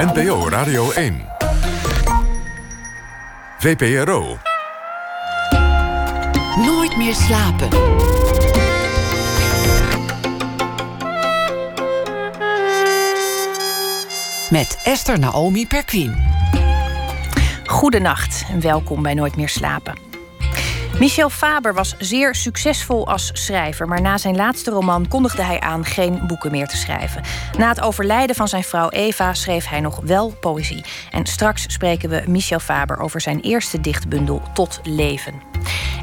NPO Radio 1. VPRO. Nooit meer slapen. Met Esther Naomi Perquin. Goedenacht en welkom bij Nooit meer slapen. Michel Faber was zeer succesvol als schrijver, maar na zijn laatste roman kondigde hij aan geen boeken meer te schrijven. Na het overlijden van zijn vrouw Eva schreef hij nog wel poëzie. En straks spreken we Michel Faber over zijn eerste dichtbundel Tot Leven.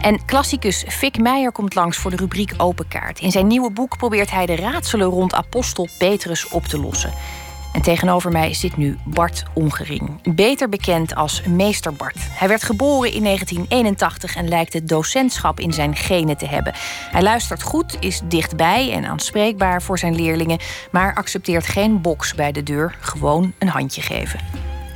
En klassicus Fik Meijer komt langs voor de rubriek Open Kaart. In zijn nieuwe boek probeert hij de raadselen rond apostel Petrus op te lossen. En tegenover mij zit nu Bart Ongering, beter bekend als Meester Bart. Hij werd geboren in 1981 en lijkt het docentschap in zijn genen te hebben. Hij luistert goed, is dichtbij en aanspreekbaar voor zijn leerlingen, maar accepteert geen box bij de deur, gewoon een handje geven.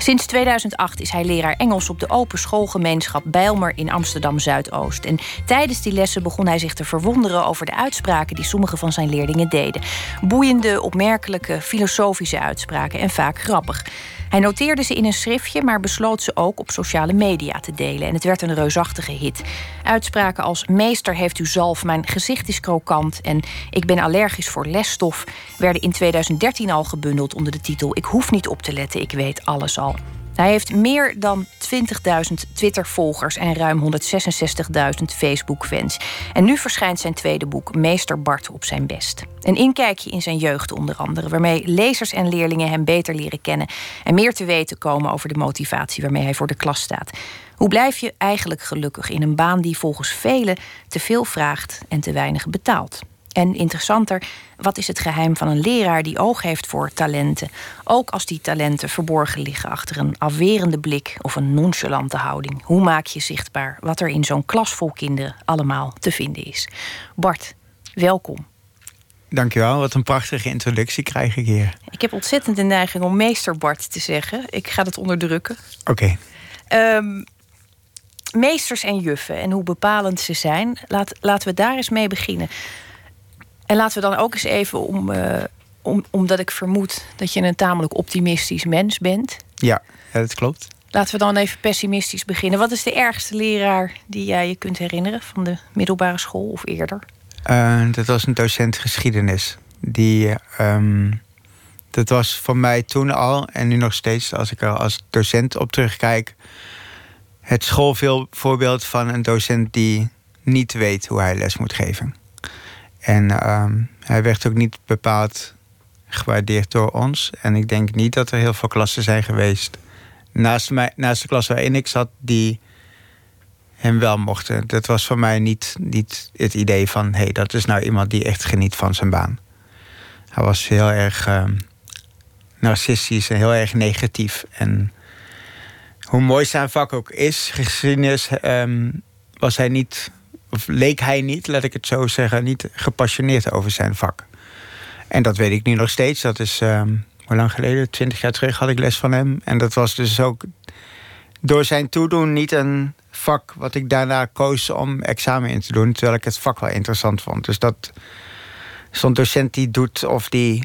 Sinds 2008 is hij leraar Engels op de Open Schoolgemeenschap Bijlmer in Amsterdam Zuidoost. En tijdens die lessen begon hij zich te verwonderen over de uitspraken die sommige van zijn leerlingen deden. Boeiende, opmerkelijke, filosofische uitspraken en vaak grappig. Hij noteerde ze in een schriftje, maar besloot ze ook op sociale media te delen. En het werd een reusachtige hit. Uitspraken als: Meester, heeft u zalf, mijn gezicht is krokant en ik ben allergisch voor lesstof werden in 2013 al gebundeld onder de titel Ik hoef niet op te letten, ik weet alles al. Hij heeft meer dan 20.000 Twitter-volgers en ruim 166.000 Facebook-fans. En nu verschijnt zijn tweede boek, Meester Bart op zijn best. Een inkijkje in zijn jeugd onder andere, waarmee lezers en leerlingen hem beter leren kennen en meer te weten komen over de motivatie waarmee hij voor de klas staat. Hoe blijf je eigenlijk gelukkig in een baan die volgens velen te veel vraagt en te weinig betaalt? En interessanter, wat is het geheim van een leraar die oog heeft voor talenten? Ook als die talenten verborgen liggen achter een afwerende blik of een nonchalante houding. Hoe maak je zichtbaar wat er in zo'n klas vol kinderen allemaal te vinden is? Bart, welkom. Dankjewel, wat een prachtige introductie krijg ik hier. Ik heb ontzettend de neiging om meester Bart te zeggen. Ik ga het onderdrukken. Oké. Ehm, meesters en juffen en hoe bepalend ze zijn. Laat, laten we daar eens mee beginnen. En laten we dan ook eens even om, uh, om, omdat ik vermoed dat je een tamelijk optimistisch mens bent. Ja, dat klopt. Laten we dan even pessimistisch beginnen. Wat is de ergste leraar die jij je kunt herinneren van de middelbare school of eerder? Uh, dat was een docent geschiedenis. Die, um, dat was voor mij toen al en nu nog steeds, als ik er als docent op terugkijk, het schoolvoorbeeld van een docent die niet weet hoe hij les moet geven. En ehm, hij werd ook niet bepaald gewaardeerd door ons. En ik denk niet dat er heel veel klassen zijn geweest naast, mij, naast de klas waarin ik zat die hem wel mochten. Dat was voor mij niet, niet het idee van hé, hey, dat is nou iemand die echt geniet van zijn baan. Hij was heel erg uh, narcistisch en heel erg negatief. En hoe mooi zijn vak ook is, geschiedenis, um, was hij niet of leek hij niet, laat ik het zo zeggen, niet gepassioneerd over zijn vak. En dat weet ik nu nog steeds. Dat is, uh, hoe lang geleden? Twintig jaar terug had ik les van hem. En dat was dus ook door zijn toedoen niet een vak wat ik daarna koos om examen in te doen. Terwijl ik het vak wel interessant vond. Dus dat zo'n docent die doet of die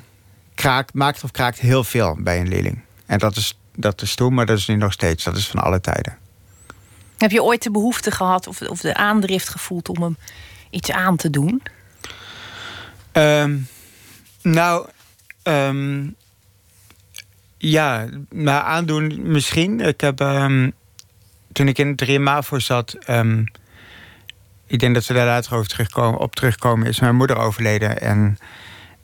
kraakt, maakt of kraakt heel veel bij een leerling. En dat is, dat is toen, maar dat is nu nog steeds. Dat is van alle tijden. Heb je ooit de behoefte gehad of, of de aandrift gevoeld om hem iets aan te doen? Um, nou, um, ja, maar aandoen misschien. Ik heb, um, toen ik in het 3 MAVO zat... ik denk dat we daar later over terugkomen, op terugkomen... is mijn moeder overleden. En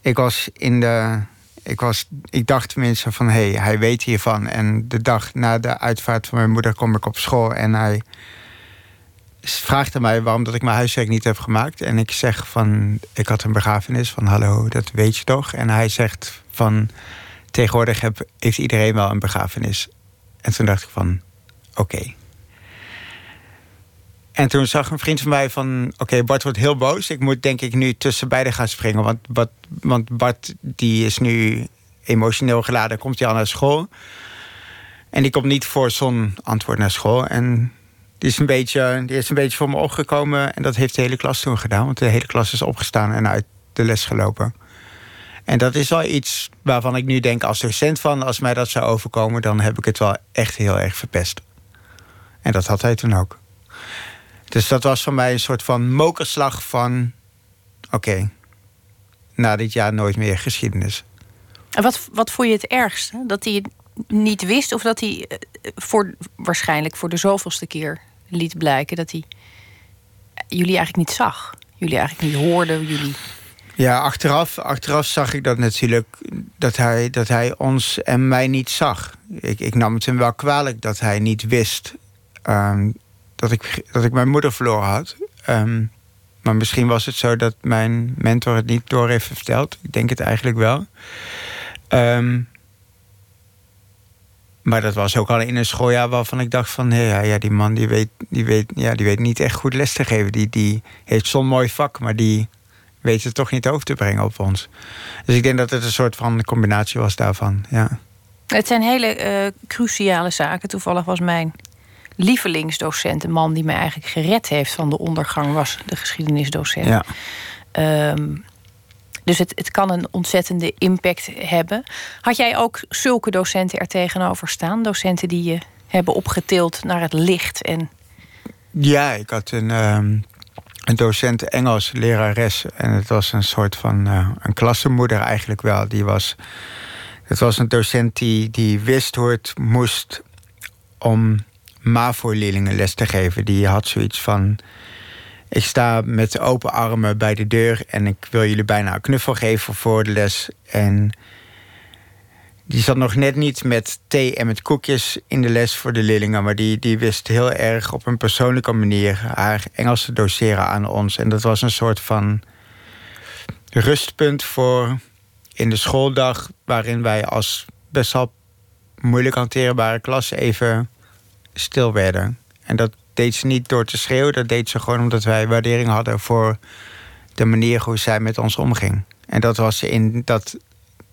ik was in de ik, was, ik dacht tenminste van, hé, hey, hij weet hiervan. En de dag na de uitvaart van mijn moeder kom ik op school... en hij vraagt aan mij waarom dat ik mijn huiswerk niet heb gemaakt. En ik zeg van, ik had een begrafenis van, hallo, dat weet je toch? En hij zegt van, tegenwoordig heb, heeft iedereen wel een begrafenis. En toen dacht ik van, oké. En toen zag een vriend van mij van... oké, Bart wordt heel boos. Ik moet denk ik nu tussen beiden gaan springen. Want, Bart, want Bart die is nu emotioneel geladen. Komt hij al naar school. En die komt niet voor zo'n antwoord naar school. En die is, een beetje, die is een beetje voor me opgekomen. En dat heeft de hele klas toen gedaan. Want de hele klas is opgestaan en uit de les gelopen. En dat is wel iets waarvan ik nu denk als docent van... als mij dat zou overkomen, dan heb ik het wel echt heel erg verpest. En dat had hij toen ook. Dus dat was voor mij een soort van mokerslag van... oké, na dit jaar nooit meer geschiedenis. En wat, wat vond je het ergste? Dat hij het niet wist of dat hij eh, voor, waarschijnlijk voor de zoveelste keer liet blijken... dat hij jullie eigenlijk niet zag? Jullie eigenlijk niet hoorden, jullie... Ja, achteraf, achteraf zag ik dat natuurlijk, dat hij, dat hij ons en mij niet zag. Ik, ik nam het hem wel kwalijk dat hij niet wist ehm, dat, ik, dat ik mijn moeder verloren had. Ehm, maar misschien was het zo dat mijn mentor het niet door heeft verteld. Ik denk het eigenlijk wel. Ehm, maar dat was ook al in een schooljaar waarvan ik dacht van... Hey, ja, ja, die man die weet, die, weet, ja, die weet niet echt goed les te geven. Die, die heeft zo'n mooi vak, maar die weet het toch niet over te brengen op ons. Dus ik denk dat het een soort van combinatie was daarvan, ja. Het zijn hele uh, cruciale zaken. Toevallig was mijn lievelingsdocent, een man die mij eigenlijk gered heeft van de ondergang, was de geschiedenisdocent. Ja. Ehm, dus het, het kan een ontzettende impact hebben. Had jij ook zulke docenten er tegenover staan? Docenten die je hebben opgetild naar het licht? En... Ja, ik had een, ehm, een docent Engels, lerares. En het was een soort van uh, een klassenmoeder eigenlijk wel. Die was, het was een docent die, die wist hoe het moest om MAVO-leerlingen les te geven. Die had zoiets van... Ik sta met open armen bij de deur en ik wil jullie bijna een knuffel geven voor de les. En die zat nog net niet met thee en met koekjes in de les voor de leerlingen. Maar die, die wist heel erg op een persoonlijke manier haar Engels te doseren aan ons. En dat was een soort van rustpunt voor in de schooldag. Waarin wij als best wel moeilijk hanteerbare klas even stil werden. En dat deed ze niet door te schreeuwen. Dat deed ze gewoon omdat wij waardering hadden voor de manier hoe zij met ons omging. En dat was in dat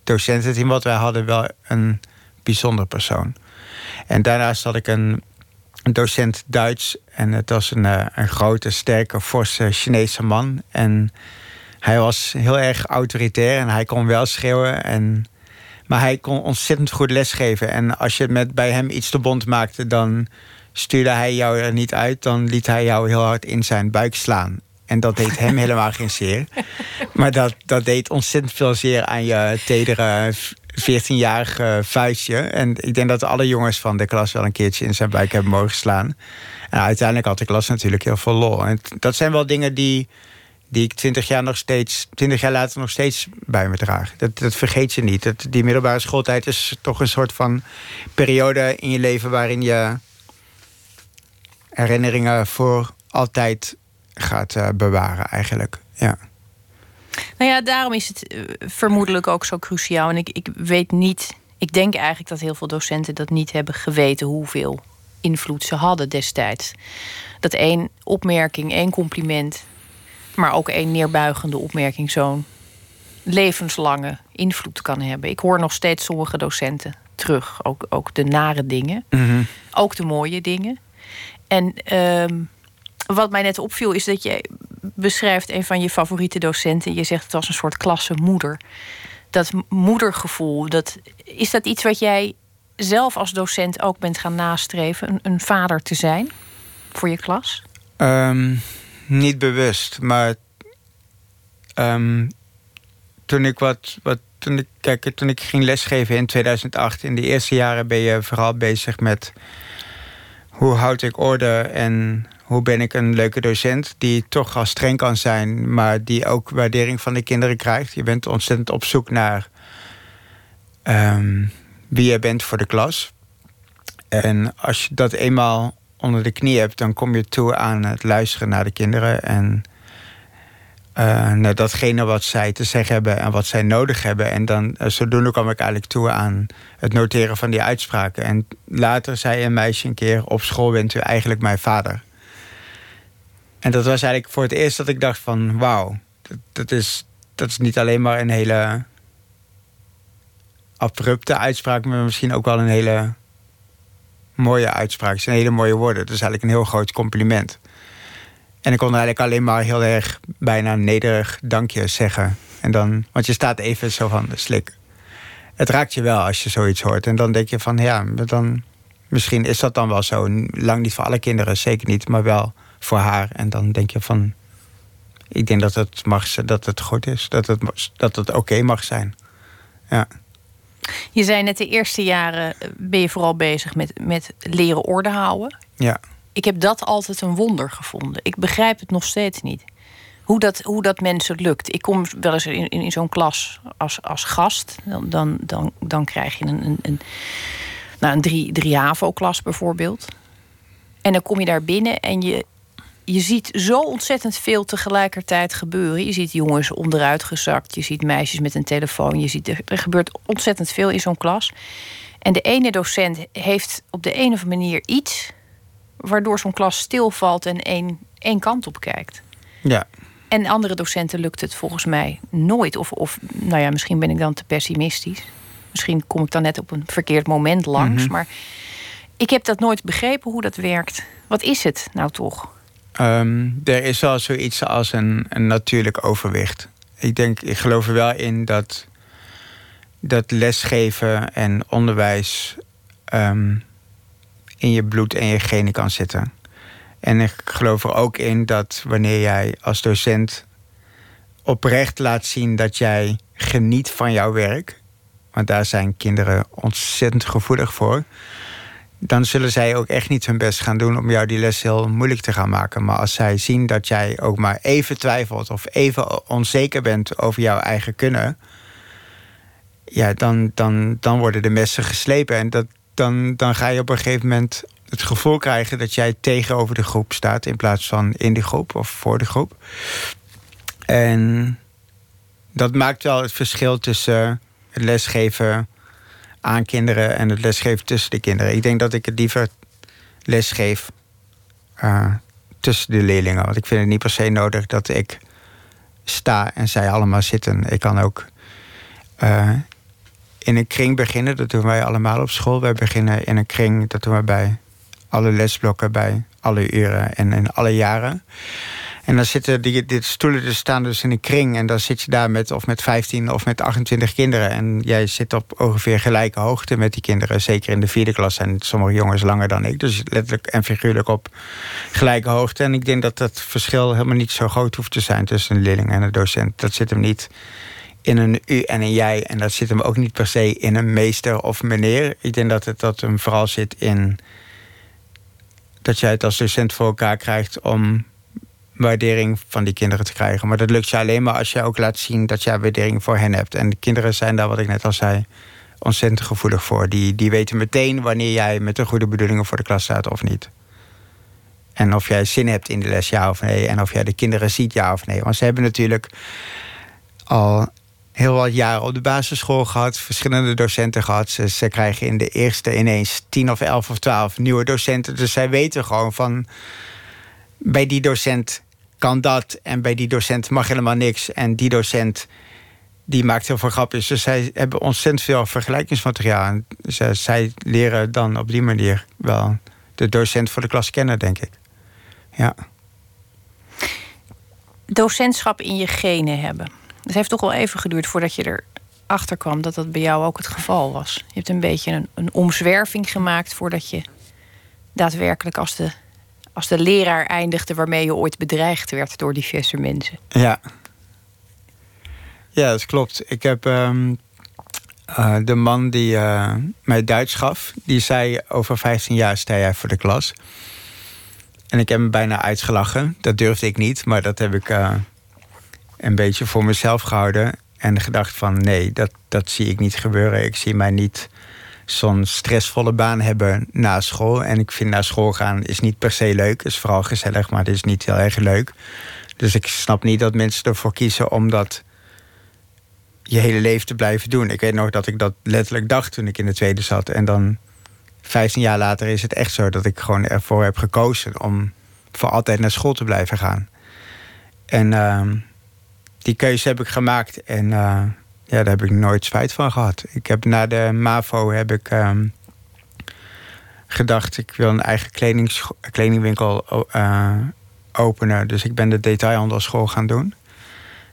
docententeam wat wij hadden wel een bijzonder persoon. En daarnaast had ik een, docent Duits. En het was een, eh, een grote, sterke, forse Chinese man. En hij was heel erg autoritair en hij kon wel schreeuwen. En, maar hij kon ontzettend goed lesgeven. En als je met bij hem iets te bond maakte, dan stuurde hij jou er niet uit. Dan liet hij jou heel hard in zijn buik slaan. En dat deed hem helemaal geen zeer. Maar dat, dat deed ontzettend veel zeer aan je tedere 14-jarige vuistje. En ik denk dat alle jongens van de klas wel een keertje in zijn buik hebben mogen slaan. En uiteindelijk had de klas natuurlijk heel veel lol. En dat zijn wel dingen die, die ik 20 jaar, nog steeds, 20 jaar later nog steeds bij me draag. Dat, dat vergeet je niet. Dat, die middelbare schooltijd is toch een soort van periode in je leven waarin je herinneringen voor altijd gaat uh, bewaren, eigenlijk. Ja. Nou ja, daarom is het uh, vermoedelijk ook zo cruciaal. En ik, ik weet niet, ik denk eigenlijk dat heel veel docenten dat niet hebben geweten hoeveel invloed ze hadden destijds. Dat één opmerking, één compliment, maar ook één neerbuigende opmerking zo'n levenslange invloed kan hebben. Ik hoor nog steeds sommige docenten terug, ook, ook de nare dingen, mm ook de mooie dingen. En uh, wat mij net opviel is dat je beschrijft een van je favoriete docenten. Je zegt het was een soort klasse moeder. Dat moedergevoel, dat, is dat iets wat jij zelf als docent ook bent gaan nastreven? Een, een vader te zijn voor je klas? Ehm, niet bewust, maar um, toen ik wat, wat toen ik, kijk, toen ik ging lesgeven in 2008, in de eerste jaren ben je vooral bezig met hoe houd ik orde en hoe ben ik een leuke docent die toch al streng kan zijn, maar die ook waardering van de kinderen krijgt. Je bent ontzettend op zoek naar ehm, wie je bent voor de klas. En als je dat eenmaal onder de knie hebt, dan kom je toe aan het luisteren naar de kinderen en uh, naar datgene wat zij te zeggen hebben en wat zij nodig hebben. En dan uh, zodoende kwam ik eigenlijk toe aan het noteren van die uitspraken. En later zei een meisje een keer: Op school bent u eigenlijk mijn vader. En dat was eigenlijk voor het eerst dat ik dacht: van wauw, dat, dat, is, dat is niet alleen maar een hele abrupte uitspraak, maar misschien ook wel een hele mooie uitspraak. Het zijn hele mooie woorden. Dat is eigenlijk een heel groot compliment. En ik kon eigenlijk alleen maar heel erg bijna nederig dankje zeggen En dan, want je staat even zo van de slik. Het raakt je wel als je zoiets hoort. En dan denk je van ja, dan, misschien is dat dan wel zo. Lang niet voor alle kinderen, zeker niet, maar wel voor haar. En dan denk je van, ik denk dat het, mag, dat het goed is. Dat het, dat het oké mag zijn. Ja. Je zei net, de eerste jaren eh, ben je vooral bezig met, met leren orde houden. Ja. Ik heb dat altijd een wonder gevonden. Ik begrijp het nog steeds niet. Hoe dat, hoe dat mensen lukt. Ik kom wel eens in, in, zo'n klas als, als gast. Dan, dan, dan, dan krijg je een, een, een, nou, een drie, drie HAVO-klas bijvoorbeeld. En dan kom je daar binnen en je, je ziet zo ontzettend veel tegelijkertijd gebeuren. Je ziet jongens onderuit gezakt. Je ziet meisjes met een telefoon. Je ziet, er, gebeurt ontzettend veel in zo'n klas. En de ene docent heeft op de een of andere manier iets... waardoor zo'n klas stilvalt en één, één kant op kijkt. Ja. En andere docenten lukt het volgens mij nooit. Of, of nou ja, misschien ben ik dan te pessimistisch. Misschien kom ik dan net op een verkeerd moment langs. Mhm. Maar ik heb dat nooit begrepen hoe dat werkt. Wat is het nou toch? Um, er is wel zoiets als een, een natuurlijk overwicht. Ik denk, ik geloof er wel in dat, dat lesgeven en onderwijs ehm, in je bloed en je genen kan zitten. En ik geloof er ook in dat wanneer jij als docent oprecht laat zien dat jij geniet van jouw werk, want daar zijn kinderen ontzettend gevoelig voor, dan zullen zij ook echt niet hun best gaan doen om jou die les heel moeilijk te gaan maken. Maar als zij zien dat jij ook maar even twijfelt of even onzeker bent over jouw eigen kunnen, ja, dan, dan, dan worden de messen geslepen. En dat, dan, dan ga je op een gegeven moment het gevoel krijgen dat jij tegenover de groep staat in plaats van in de groep of voor de groep. En dat maakt wel het verschil tussen het lesgeven aan kinderen en het lesgeven tussen de kinderen. Ik denk dat ik het liever lesgeef uh, tussen de leerlingen. Want ik vind het niet per se nodig dat ik sta en zij allemaal zitten. Ik kan ook uh, in een kring beginnen. Dat doen wij allemaal op school. Wij beginnen in een kring, dat doen we bij alle lesblokken, bij alle uren en in alle jaren. En dan zitten die, stoelen dus staan dus in een kring. En dan zit je daar met of met 15 of met 28 kinderen. En jij zit op ongeveer gelijke hoogte met die kinderen. Zeker in de vierde klas zijn sommige jongens langer dan ik. Dus letterlijk en figuurlijk op gelijke hoogte. En ik denk dat dat verschil helemaal niet zo groot hoeft te zijn tussen een leerling en een docent. Dat zit hem niet in een u en een jij. En dat zit hem ook niet per se in een meester of meneer. Ik denk dat het dat hem vooral zit in dat jij het als docent voor elkaar krijgt om waardering van die kinderen te krijgen. Maar dat lukt je alleen maar als je ook laat zien dat jij waardering voor hen hebt. En de kinderen zijn daar, wat ik net al zei, ontzettend gevoelig voor. Die, die weten meteen wanneer jij met de goede bedoelingen voor de klas staat of niet. En of jij zin hebt in de les, ja of nee. En of jij de kinderen ziet, ja of nee. Want ze hebben natuurlijk al heel wat jaren op de basisschool gehad, verschillende docenten gehad. Ze, ze krijgen in de eerste ineens tien of elf of twaalf nieuwe docenten. Dus zij weten gewoon van bij die docent kan dat en bij die docent mag helemaal niks. En die docent die maakt heel veel grapjes. Dus zij hebben ontzettend veel vergelijkingsmateriaal. En zij, leren dan op die manier wel de docent voor de klas kennen, denk ik. Ja. Docentschap in je genen hebben. Het heeft toch wel even geduurd voordat je erachter kwam dat dat bij jou ook het geval was. Je hebt een beetje een, een omzwerving gemaakt voordat je daadwerkelijk als de als de leraar eindigde waarmee je ooit bedreigd werd door diverse mensen. Ja, ja dat klopt. Ik heb ehm, eh, de man die uh, mij Duits gaf, die zei over 15 jaar sta jij voor de klas. En ik heb hem bijna uitgelachen. Dat durfde ik niet, maar dat heb ik uh, een beetje voor mezelf gehouden. En gedacht van nee, dat, dat zie ik niet gebeuren. Ik zie mij niet zo'n stressvolle baan hebben na school. En ik vind naar school gaan is niet per se leuk. is vooral gezellig, maar het is niet heel erg leuk. Dus ik snap niet dat mensen ervoor kiezen om dat je hele leven te blijven doen. Ik weet nog dat ik dat letterlijk dacht toen ik in de tweede zat. En dan 15 jaar later is het echt zo dat ik gewoon ervoor heb gekozen om voor altijd naar school te blijven gaan. En uh, die keuze heb ik gemaakt. En uh, ja, daar heb ik nooit spijt van gehad. Ik heb na de MAVO heb ik ehm, gedacht, ik wil een eigen kledingwinkel uh, openen. Dus ik ben de detailhandelschool gaan doen.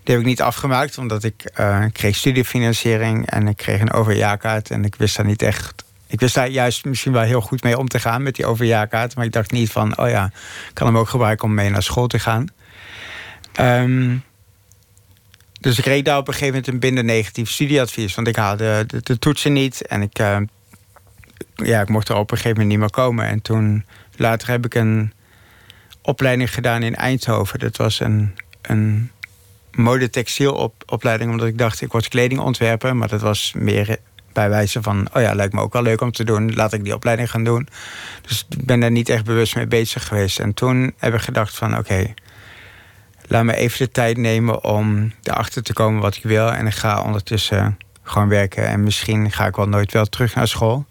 Die heb ik niet afgemaakt, omdat ik uh, kreeg studiefinanciering en ik kreeg een overjaarkaart. En ik wist daar niet echt. Ik wist daar juist misschien wel heel goed mee om te gaan met die overjaarkaart. Maar ik dacht niet van, oh ja, ik kan hem ook gebruiken om mee naar school te gaan. Um, dus ik kreeg daar op een gegeven moment een binnen negatief studieadvies. Want ik haalde de, toetsen niet en ik, uh, ja, ik mocht er op een gegeven moment niet meer komen. En toen later heb ik een opleiding gedaan in Eindhoven. Dat was een, een modetextielopleiding, omdat ik dacht, ik word kledingontwerper. Maar dat was meer bij wijze van, oh ja, lijkt me ook wel leuk om te doen. Laat ik die opleiding gaan doen. Dus ik ben daar niet echt bewust mee bezig geweest. En toen heb ik gedacht van, oké, laat me even de tijd nemen om erachter te komen wat ik wil. En ik ga ondertussen gewoon werken. En misschien ga ik wel nooit wel terug naar school.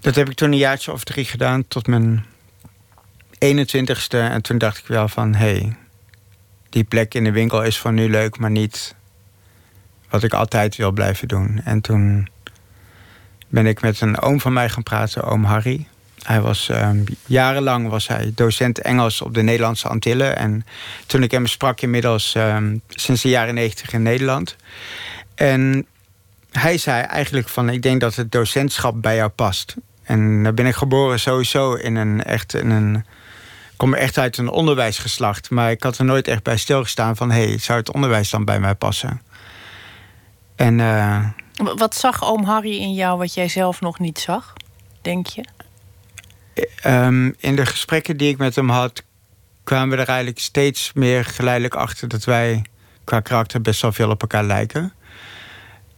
Dat heb ik toen een jaartje of drie gedaan tot mijn 21ste. En toen dacht ik wel van, hé, hey, die plek in de winkel is voor nu leuk, maar niet wat ik altijd wil blijven doen. En toen ben ik met een oom van mij gaan praten, oom Harry. Hij was ehm, jarenlang was hij docent Engels op de Nederlandse Antillen. En toen ik hem sprak, inmiddels ehm, sinds de jaren negentig in Nederland. En hij zei eigenlijk van: Ik denk dat het docentschap bij jou past. En dan ben ik geboren sowieso in een echt in een kom echt uit een onderwijsgeslacht. Maar ik had er nooit echt bij stilgestaan van... hé, hey, zou het onderwijs dan bij mij passen? En, uh, wat zag oom Harry in jou wat jij zelf nog niet zag, denk je? Um, in de gesprekken die ik met hem had... kwamen we er eigenlijk steeds meer geleidelijk achter... dat wij qua karakter best wel veel op elkaar lijken.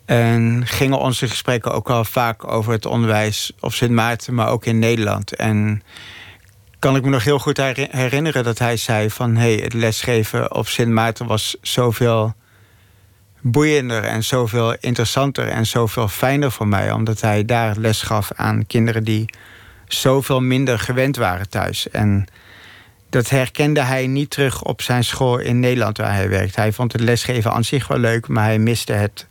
En gingen onze gesprekken ook al vaak over het onderwijs op Sint Maarten... maar ook in Nederland. En kan ik me nog heel goed herinneren dat hij zei van... hé, hey, het lesgeven op Sint Maarten was zoveel boeiender... en zoveel interessanter en zoveel fijner voor mij... omdat hij daar les gaf aan kinderen die zoveel minder gewend waren thuis. En dat herkende hij niet terug op zijn school in Nederland waar hij werkt. Hij vond het lesgeven aan zich wel leuk, maar hij miste het...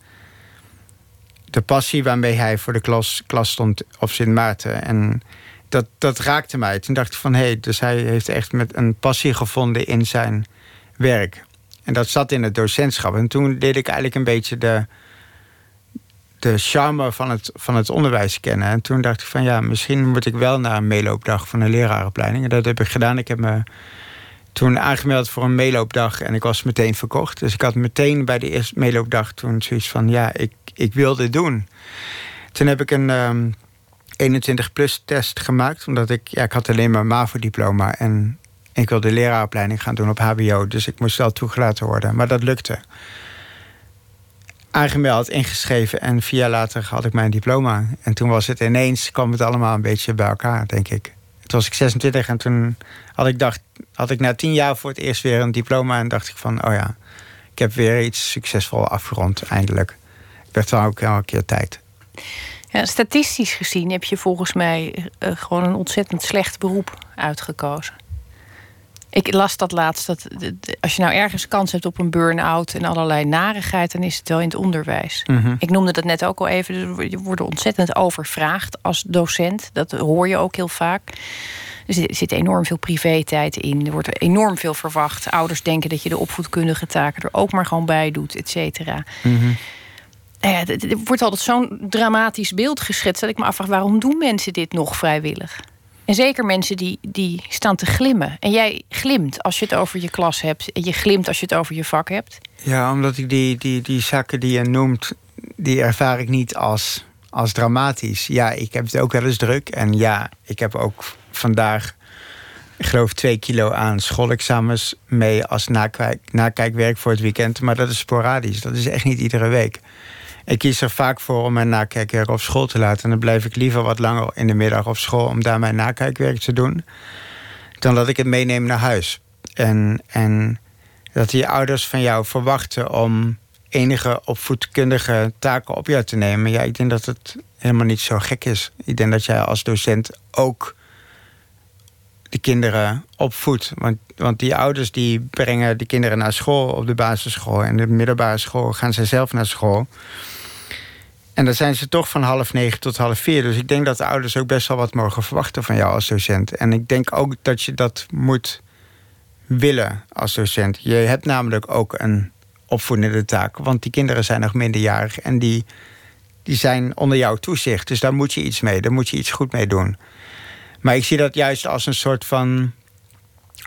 de passie waarmee hij voor de klas, klas stond op Sint Maarten... En dat, dat raakte mij. Toen dacht ik van hé, hey, dus hij heeft echt met een passie gevonden in zijn werk. En dat zat in het docentschap. En toen deed ik eigenlijk een beetje de, de charme van het, van het onderwijs kennen. En toen dacht ik van ja, misschien moet ik wel naar een meeloopdag van een leraaropleiding. En dat heb ik gedaan. Ik heb me toen aangemeld voor een meeloopdag en ik was meteen verkocht. Dus ik had meteen bij de eerste meeloopdag toen zoiets van ja, ik, ik wil dit doen. Toen heb ik een. Ehm, 21-plus test gemaakt. Omdat ik, ja, ik had alleen maar MAVO-diploma. En ik wilde leraaropleiding gaan doen op HBO. Dus ik moest wel toegelaten worden. Maar dat lukte. Aangemeld, ingeschreven. En vier jaar later had ik mijn diploma. En toen was het ineens, kwam het allemaal een beetje bij elkaar, denk ik. Toen was ik 26 en toen had ik, dacht, had ik na tien jaar voor het eerst weer een diploma. En dacht ik van, oh ja, ik heb weer iets succesvol afgerond, eindelijk. Ik werd wel ook een keer tijd. Ja, statistisch gezien heb je volgens mij uh, gewoon een ontzettend slecht beroep uitgekozen. Ik las dat laatst. Dat, als je nou ergens kans hebt op een burn-out en allerlei narigheid, dan is het wel in het onderwijs. Mhm. Ik noemde dat net ook al even. Dus je wordt ontzettend overvraagd als docent. Dat hoor je ook heel vaak. Er zit, enorm veel privé-tijd in. Er wordt enorm veel verwacht. Ouders denken dat je de opvoedkundige taken er ook maar gewoon bij doet, et cetera. Mm nou ja, er wordt altijd zo'n dramatisch beeld geschetst dat ik me afvraag waarom doen mensen dit nog vrijwillig? En zeker mensen die, die staan te glimmen. En jij glimt als je het over je klas hebt. En je glimt als je het over je vak hebt. Ja, omdat ik die, die, die zaken die je noemt, die ervaar ik niet als, als dramatisch. Ja, ik heb het ook wel eens druk. En ja, ik heb ook vandaag, ik geloof, twee kilo aan schoolexamens mee als nakijk, nakijkwerk voor het weekend. Maar dat is sporadisch. Dat is echt niet iedere week. Ik kies er vaak voor om mijn nakijkwerk op school te laten. En dan blijf ik liever wat langer in de middag op school om daar mijn nakijkwerk te doen. Dan dat ik het meeneem naar huis. En, en dat die ouders van jou verwachten om enige opvoedkundige taken op jou te nemen. Ja, ik denk dat het helemaal niet zo gek is. Ik denk dat jij als docent ook de kinderen opvoedt. Want, want die ouders die brengen de kinderen naar school op de basisschool. En de middelbare school gaan zij zelf naar school. En dan zijn ze toch van half negen tot half vier. Dus ik denk dat de ouders ook best wel wat mogen verwachten van jou als docent. En ik denk ook dat je dat moet willen als docent. Je hebt namelijk ook een opvoedende taak, want die kinderen zijn nog minderjarig en die, die zijn onder jouw toezicht. Dus daar moet je iets mee, daar moet je iets goed mee doen. Maar ik zie dat juist als een soort van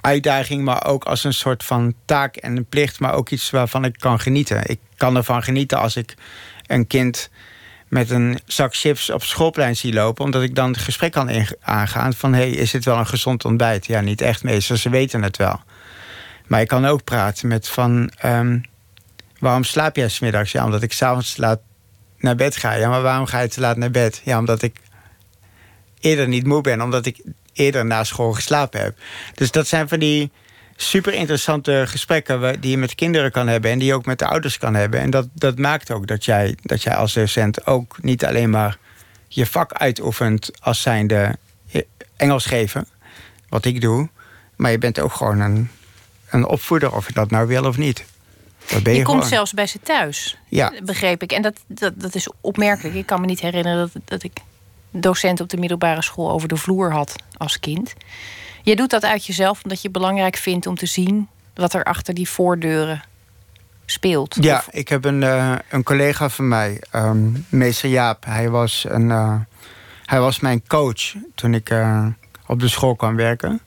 uitdaging, maar ook als een soort van taak en een plicht, maar ook iets waarvan ik kan genieten. Ik kan ervan genieten als ik een kind met een zak chips op schoolplein zie lopen, omdat ik dan het gesprek kan aangaan van hey, is dit wel een gezond ontbijt? Ja, niet echt meestal, ze weten het wel. Maar ik kan ook praten met van ehm, waarom slaap jij smiddags? Ja, omdat ik s'avonds laat naar bed ga. Ja, maar waarom ga je te laat naar bed? Ja, omdat ik eerder niet moe ben, omdat ik eerder na school geslapen heb. Dus dat zijn van die super interessante gesprekken die je met kinderen kan hebben en die je ook met de ouders kan hebben. En dat, dat maakt ook dat jij, dat jij als docent ook niet alleen maar je vak uitoefent als zijnde Engels geven, wat ik doe, maar je bent ook gewoon een, een opvoeder, of je dat nou wil of niet. Dat ben je, je komt zelfs bij ze thuis, ja. begreep ik. En dat, dat, dat is opmerkelijk. Ik kan me niet herinneren dat, dat ik docent op de middelbare school over de vloer had als kind. Je doet dat uit jezelf omdat je het belangrijk vindt om te zien wat er achter die voordeuren speelt. Ja, ik heb een, uh, een collega van mij, um, meester Jaap. Hij was, een, uh, hij was mijn coach toen ik uh, op de school kwam werken.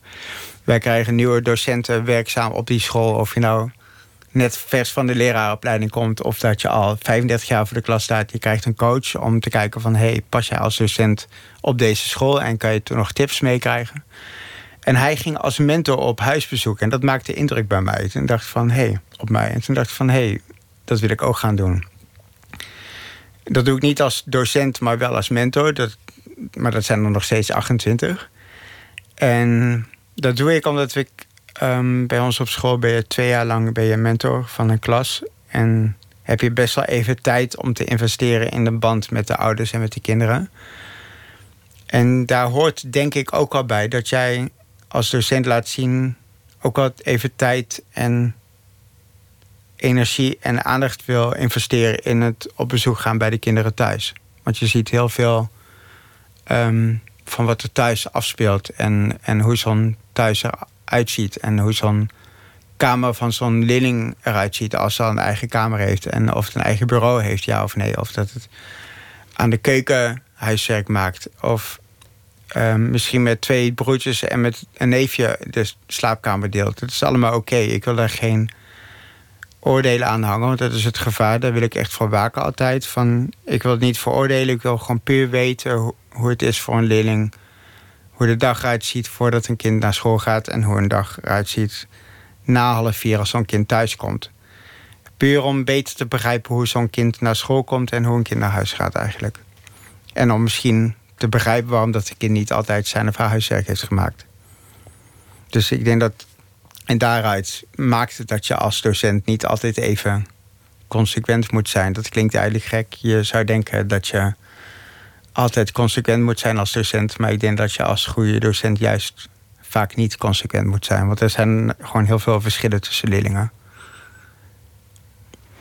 Wij krijgen nieuwe docenten werkzaam op die school. Of je nou net vers van de leraaropleiding komt... of dat je al 35 jaar voor de klas staat. Je krijgt een coach om te kijken van... hey, pas jij als docent op deze school... en kan je toen nog tips meekrijgen. En hij ging als mentor op huisbezoek. En dat maakte indruk bij mij. Toen dacht ik van, hé, hey, op mij. En toen dacht ik van, hé, hey, dat wil ik ook gaan doen. Dat doe ik niet als docent, maar wel als mentor. Dat, maar dat zijn er nog steeds 28. En dat doe ik omdat ik um, bij ons op school ben je twee jaar lang ben je mentor van een klas. En heb je best wel even tijd om te investeren in de band met de ouders en met de kinderen. En daar hoort denk ik ook al bij dat jij als docent laat zien ook wat even tijd en energie en aandacht wil investeren in het op bezoek gaan bij de kinderen thuis. Want je ziet heel veel um, van wat er thuis afspeelt en, en hoe zo'n thuis eruit ziet en hoe zo'n kamer van zo'n leerling eruit ziet als ze een eigen kamer heeft en of het een eigen bureau heeft, ja of nee. Of dat het aan de keuken huiswerk maakt. Of Ehm, misschien met twee broertjes en met een neefje de slaapkamer deelt. Dat is allemaal oké. Ik wil daar geen oordelen aan hangen, want dat is het gevaar. Daar wil ik echt voor waken altijd. Van, ik wil het niet veroordelen, ik wil gewoon puur weten hoe, het is voor een leerling. Hoe de dag eruit ziet voordat een kind naar school gaat... en hoe een dag eruit ziet na half vier als zo'n kind thuis komt. Puur om beter te begrijpen hoe zo'n kind naar school komt... en hoe een kind naar huis gaat eigenlijk. En om misschien te begrijpen waarom dat kind niet altijd zijn of haar huiswerk heeft gemaakt. Dus ik denk dat. En daaruit maakt het dat je als docent niet altijd even consequent moet zijn. Dat klinkt eigenlijk gek. Je zou denken dat je altijd consequent moet zijn als docent. Maar ik denk dat je als goede docent juist vaak niet consequent moet zijn. Want er zijn gewoon heel veel verschillen tussen leerlingen.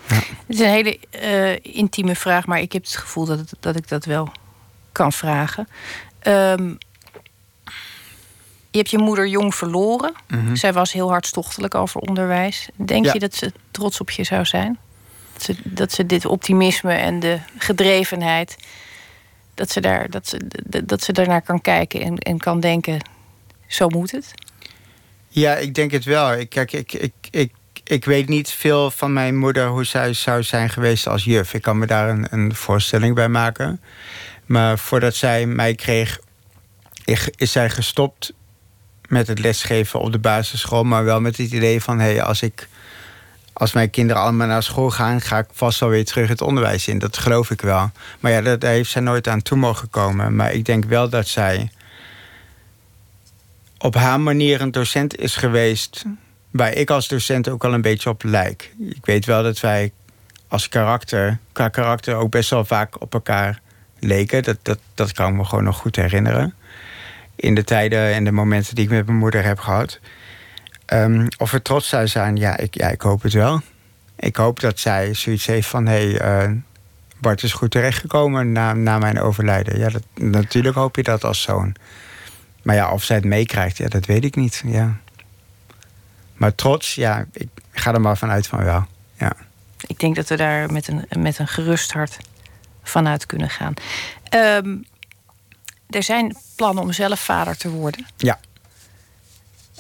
Het is een hele uh, intieme vraag, maar ik heb het gevoel dat, dat ik dat wel kan vragen. Um, je hebt je moeder jong verloren. Mhm. Zij was heel hartstochtelijk over onderwijs. Denk je dat ze trots op je zou zijn? Dat ze, dat ze dit optimisme en de gedrevenheid... dat ze, daar, dat ze, dat ze daarnaar kan kijken en, en kan denken... zo moet het? Ja, ik denk het wel. Ik, kijk, ik, ik, ik, ik weet niet veel van mijn moeder... hoe zij zou zijn geweest als juf. Ik kan me daar een, een voorstelling bij maken. Maar voordat zij mij kreeg, is zij gestopt met het lesgeven op de basisschool. Maar wel met het idee van: hé, hey, als ik. Als mijn kinderen allemaal naar school gaan, ga ik vast wel weer terug het onderwijs in. Dat geloof ik wel. Maar ja, daar heeft zij nooit aan toe mogen komen. Maar ik denk wel dat zij op haar manier een docent is geweest. waar ik als docent ook al een beetje op lijk. Ik weet wel dat wij als karakter, qua karakter ook best wel vaak op elkaar leken. Dat, dat, dat kan ik me gewoon nog goed herinneren. In de tijden en de momenten die ik met mijn moeder heb gehad. Um, of we trots zou zijn, ja ik, ja, ik hoop het wel. Ik hoop dat zij zoiets heeft van... hé, hey, uh, Bart is goed terechtgekomen na, na mijn overlijden. Ja, dat, natuurlijk hoop je dat als zoon. Maar ja, of zij het meekrijgt, ja, dat weet ik niet. Ja. Maar trots, ja, ik ga er maar vanuit van wel. Ja. Ik denk dat we daar met een, met een gerust hart vanuit kunnen gaan. Ehm, er zijn plannen om zelf vader te worden. Ja.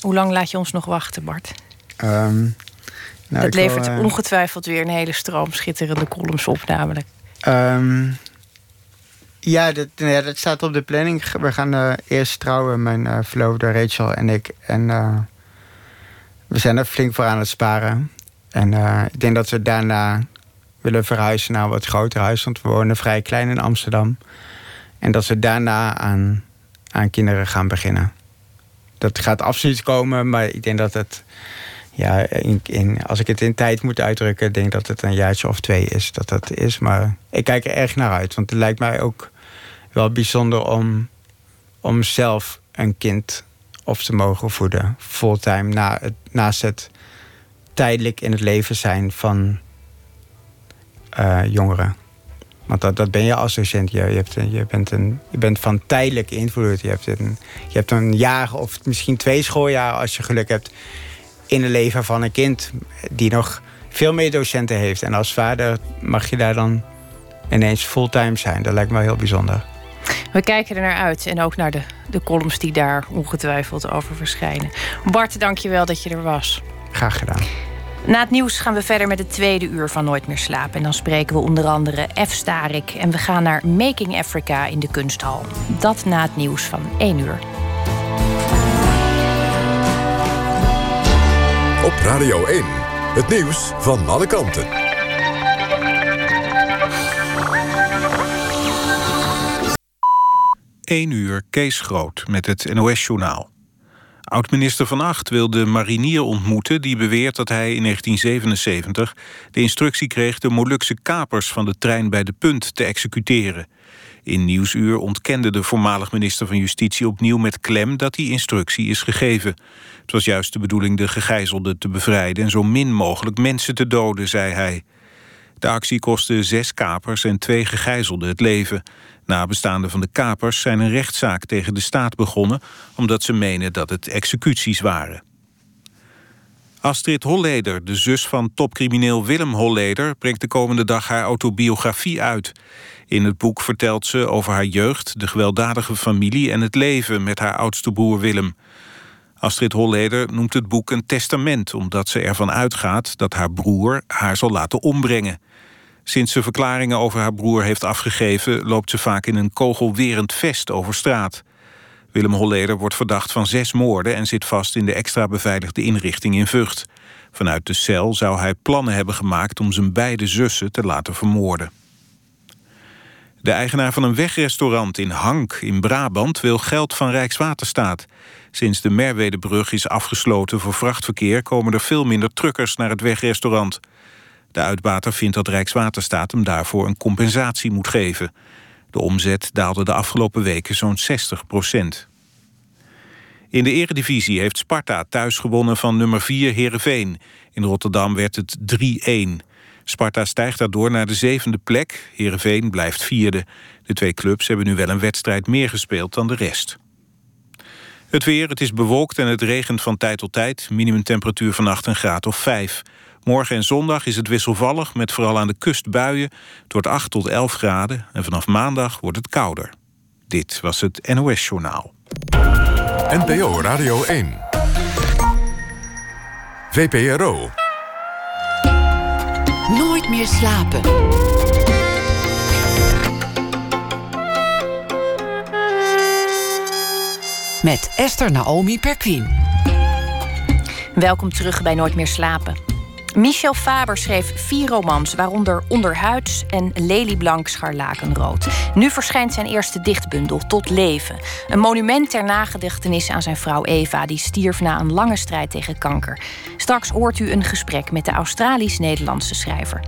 Hoe lang laat je ons nog wachten, Bart? Um, nou, het levert eh, ongetwijfeld weer een hele stroom schitterende columns op, namelijk. Um, ja, dat, ja, dat staat op de planning. We gaan uh, eerst trouwen, mijn uh, verloofde Rachel en ik. En we zijn er flink voor aan het sparen. En ik denk dat we daarna willen verhuizen naar een wat groter huis. Want we wonen vrij klein in Amsterdam. En dat we daarna aan, aan kinderen gaan beginnen. Dat gaat absoluut komen, maar ik denk dat het... Ja, in, in, als ik het in tijd moet uitdrukken, denk dat het een jaartje of twee is. Dat dat is. Maar ik kijk er erg naar uit. Want het lijkt mij ook wel bijzonder om, om zelf een kind op te mogen voeden. Fulltime, na het, naast het tijdelijk in het leven zijn van uh, jongeren. Want dat, dat ben je als docent. Je, je, hebt, je, bent, een, je bent van tijdelijke invloed. Je hebt, een, je hebt een jaar of misschien twee schooljaren als je geluk hebt in het leven van een kind die nog veel meer docenten heeft. En als vader mag je daar dan ineens fulltime zijn. Dat lijkt me heel bijzonder. We kijken er naar uit en ook naar de, de columns die daar ongetwijfeld over verschijnen. Bart, dank je wel dat je er was. Graag gedaan. Na het nieuws gaan we verder met het tweede uur van Nooit meer slapen. En dan spreken we onder andere F. Starik. En we gaan naar Making Africa in de kunsthal. Dat na het nieuws van 1 uur. Op Radio 1, het nieuws van alle kanten. 1 uur Kees Groot met het NOS-journaal. Oud-minister Van Acht wil de marinier ontmoeten... die beweert dat hij in 1977 de instructie kreeg... de Molukse kapers van de trein bij de Punt te executeren. In Nieuwsuur ontkende de voormalig minister van Justitie opnieuw met klem... dat die instructie is gegeven. Het was juist de bedoeling de gegijzelden te bevrijden... en zo min mogelijk mensen te doden, zei hij. De actie kostte zes kapers en twee gegijzelden het leven. Nabestaanden van de kapers zijn een rechtszaak tegen de staat begonnen... omdat ze menen dat het executies waren. Astrid Holleder, de zus van topcrimineel Willem Holleder... brengt de komende dag haar autobiografie uit. In het boek vertelt ze over haar jeugd, de gewelddadige familie... en het leven met haar oudste broer Willem. Astrid Holleder noemt het boek een testament... omdat ze ervan uitgaat dat haar broer haar zal laten ombrengen. Sinds ze verklaringen over haar broer heeft afgegeven... loopt ze vaak in een kogelwerend vest over straat. Willem Holleder wordt verdacht van zes moorden... en zit vast in de extra beveiligde inrichting in Vught. Vanuit de cel zou hij plannen hebben gemaakt... om zijn beide zussen te laten vermoorden. De eigenaar van een wegrestaurant in Hank in Brabant... wil geld van Rijkswaterstaat. Sinds de Merwedebrug is afgesloten voor vrachtverkeer... komen er veel minder truckers naar het wegrestaurant... De uitbater vindt dat Rijkswaterstaat hem daarvoor een compensatie moet geven. De omzet daalde de afgelopen weken zo'n 60 procent. In de eredivisie heeft Sparta thuis gewonnen van nummer 4 Heerenveen. In Rotterdam werd het 3-1. Sparta stijgt daardoor naar de zevende plek. Heerenveen blijft vierde. De twee clubs hebben nu wel een wedstrijd meer gespeeld dan de rest. Het weer, het is bewolkt en het regent van tijd tot tijd. Minimumtemperatuur vannacht een graad of 5. Morgen en zondag is het wisselvallig met vooral aan de kust buien. Het wordt 8 tot 11 graden en vanaf maandag wordt het kouder. Dit was het NOS Journaal. NPO Radio 1. VPRO. Nooit meer slapen. Met Esther Naomi Perquin. Welkom terug bij Nooit meer slapen. Michel Faber schreef vier romans, waaronder Onderhuids en Lelieblank Scharlakenrood. Nu verschijnt zijn eerste dichtbundel, Tot Leven. Een monument ter nagedachtenis aan zijn vrouw Eva, die stierf na een lange strijd tegen kanker. Straks hoort u een gesprek met de Australisch-Nederlandse schrijver.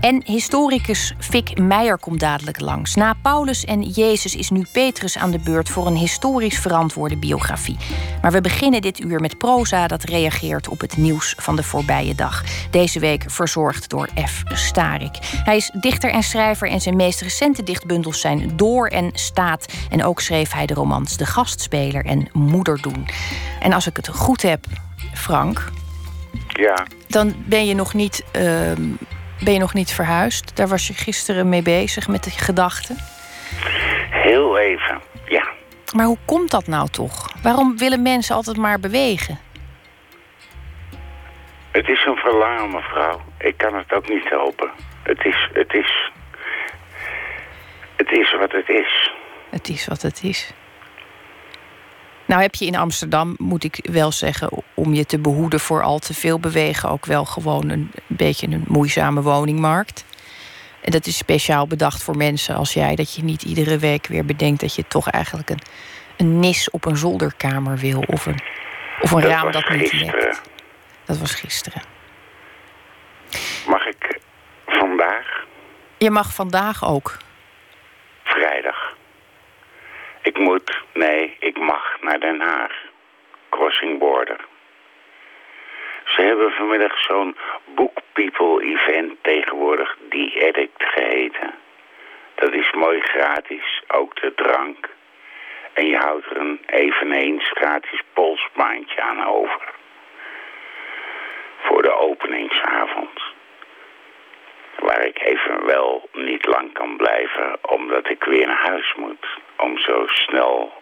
En historicus Fik Meijer komt dadelijk langs. Na Paulus en Jezus is nu Petrus aan de beurt voor een historisch verantwoorde biografie. Maar we beginnen dit uur met proza dat reageert op het nieuws van de voorbije dag. Deze week verzorgd door F. Starik. Hij is dichter en schrijver en zijn meest recente dichtbundels zijn Door en Staat. En ook schreef hij de romans De Gastspeler en Moeder doen. En als ik het goed heb, Frank, Ja. Dan ben je nog niet, ehm, ben je nog niet verhuisd. Daar was je gisteren mee bezig met de gedachten. Heel even, ja. Maar hoe komt dat nou toch? Waarom willen mensen altijd maar bewegen? Het is een verlangen, mevrouw. Ik kan het ook niet helpen. Het is, het is... Het is wat het is. Het is wat het is. Nou heb je in Amsterdam, moet ik wel zeggen, om je te behoeden voor al te veel bewegen, ook wel gewoon een beetje een moeizame woningmarkt. En dat is speciaal bedacht voor mensen als jij, dat je niet iedere week weer bedenkt dat je toch eigenlijk een, een nis op een zolderkamer wil. Of een, of een Dat raam dat niet lekt. Dat was gisteren. Mag ik vandaag, Je mag vandaag ook. vrijdag... Ik moet, nee, ik mag naar Den Haag. Crossing Border. Ze hebben vanmiddag zo'n Book People event tegenwoordig, die Addict geheten. Dat is mooi gratis, ook de drank. En je houdt er een eveneens gratis polsmaandje aan over. Voor de openingsavond. Waar ik even wel niet lang kan blijven, omdat ik weer naar huis moet. Om zo snel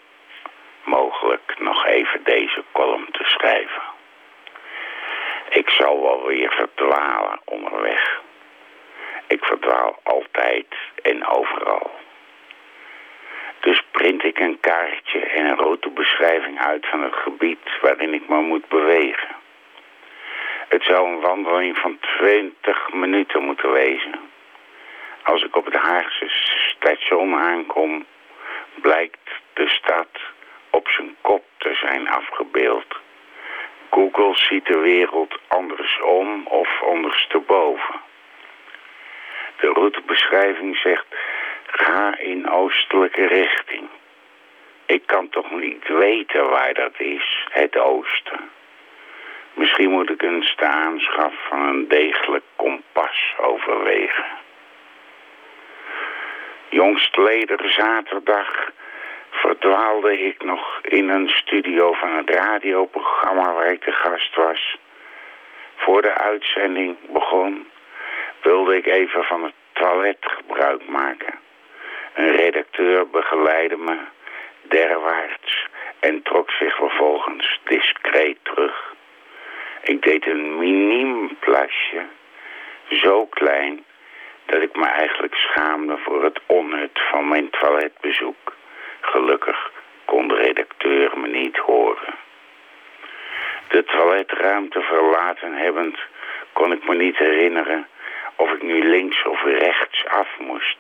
mogelijk nog even deze column te schrijven. Ik zal wel weer verdwalen onderweg. Ik verdwaal altijd en overal. Dus print ik een kaartje en een routebeschrijving uit van het gebied waarin ik me moet bewegen. Het zou een wandeling van 20 minuten moeten wezen. Als ik op het Haagse station aankom, blijkt de stad op zijn kop te zijn afgebeeld. Google ziet de wereld andersom of ondersteboven. De routebeschrijving zegt, ga in oostelijke richting. Ik kan toch niet weten waar dat is, het oosten. Misschien moet ik eens de aanschaf van een degelijk kompas overwegen. Jongstleden zaterdag verdwaalde ik nog in een studio van het radioprogramma waar ik de gast was. Voor de uitzending begon, wilde ik even van het toilet gebruik maken. Een redacteur begeleidde me derwaarts en trok zich vervolgens discreet terug. Ik deed een miniem plasje, zo klein dat ik me eigenlijk schaamde voor het onnut van mijn toiletbezoek. Gelukkig kon de redacteur me niet horen. De toiletruimte verlaten hebbend kon ik me niet herinneren of ik nu links of rechts af moest.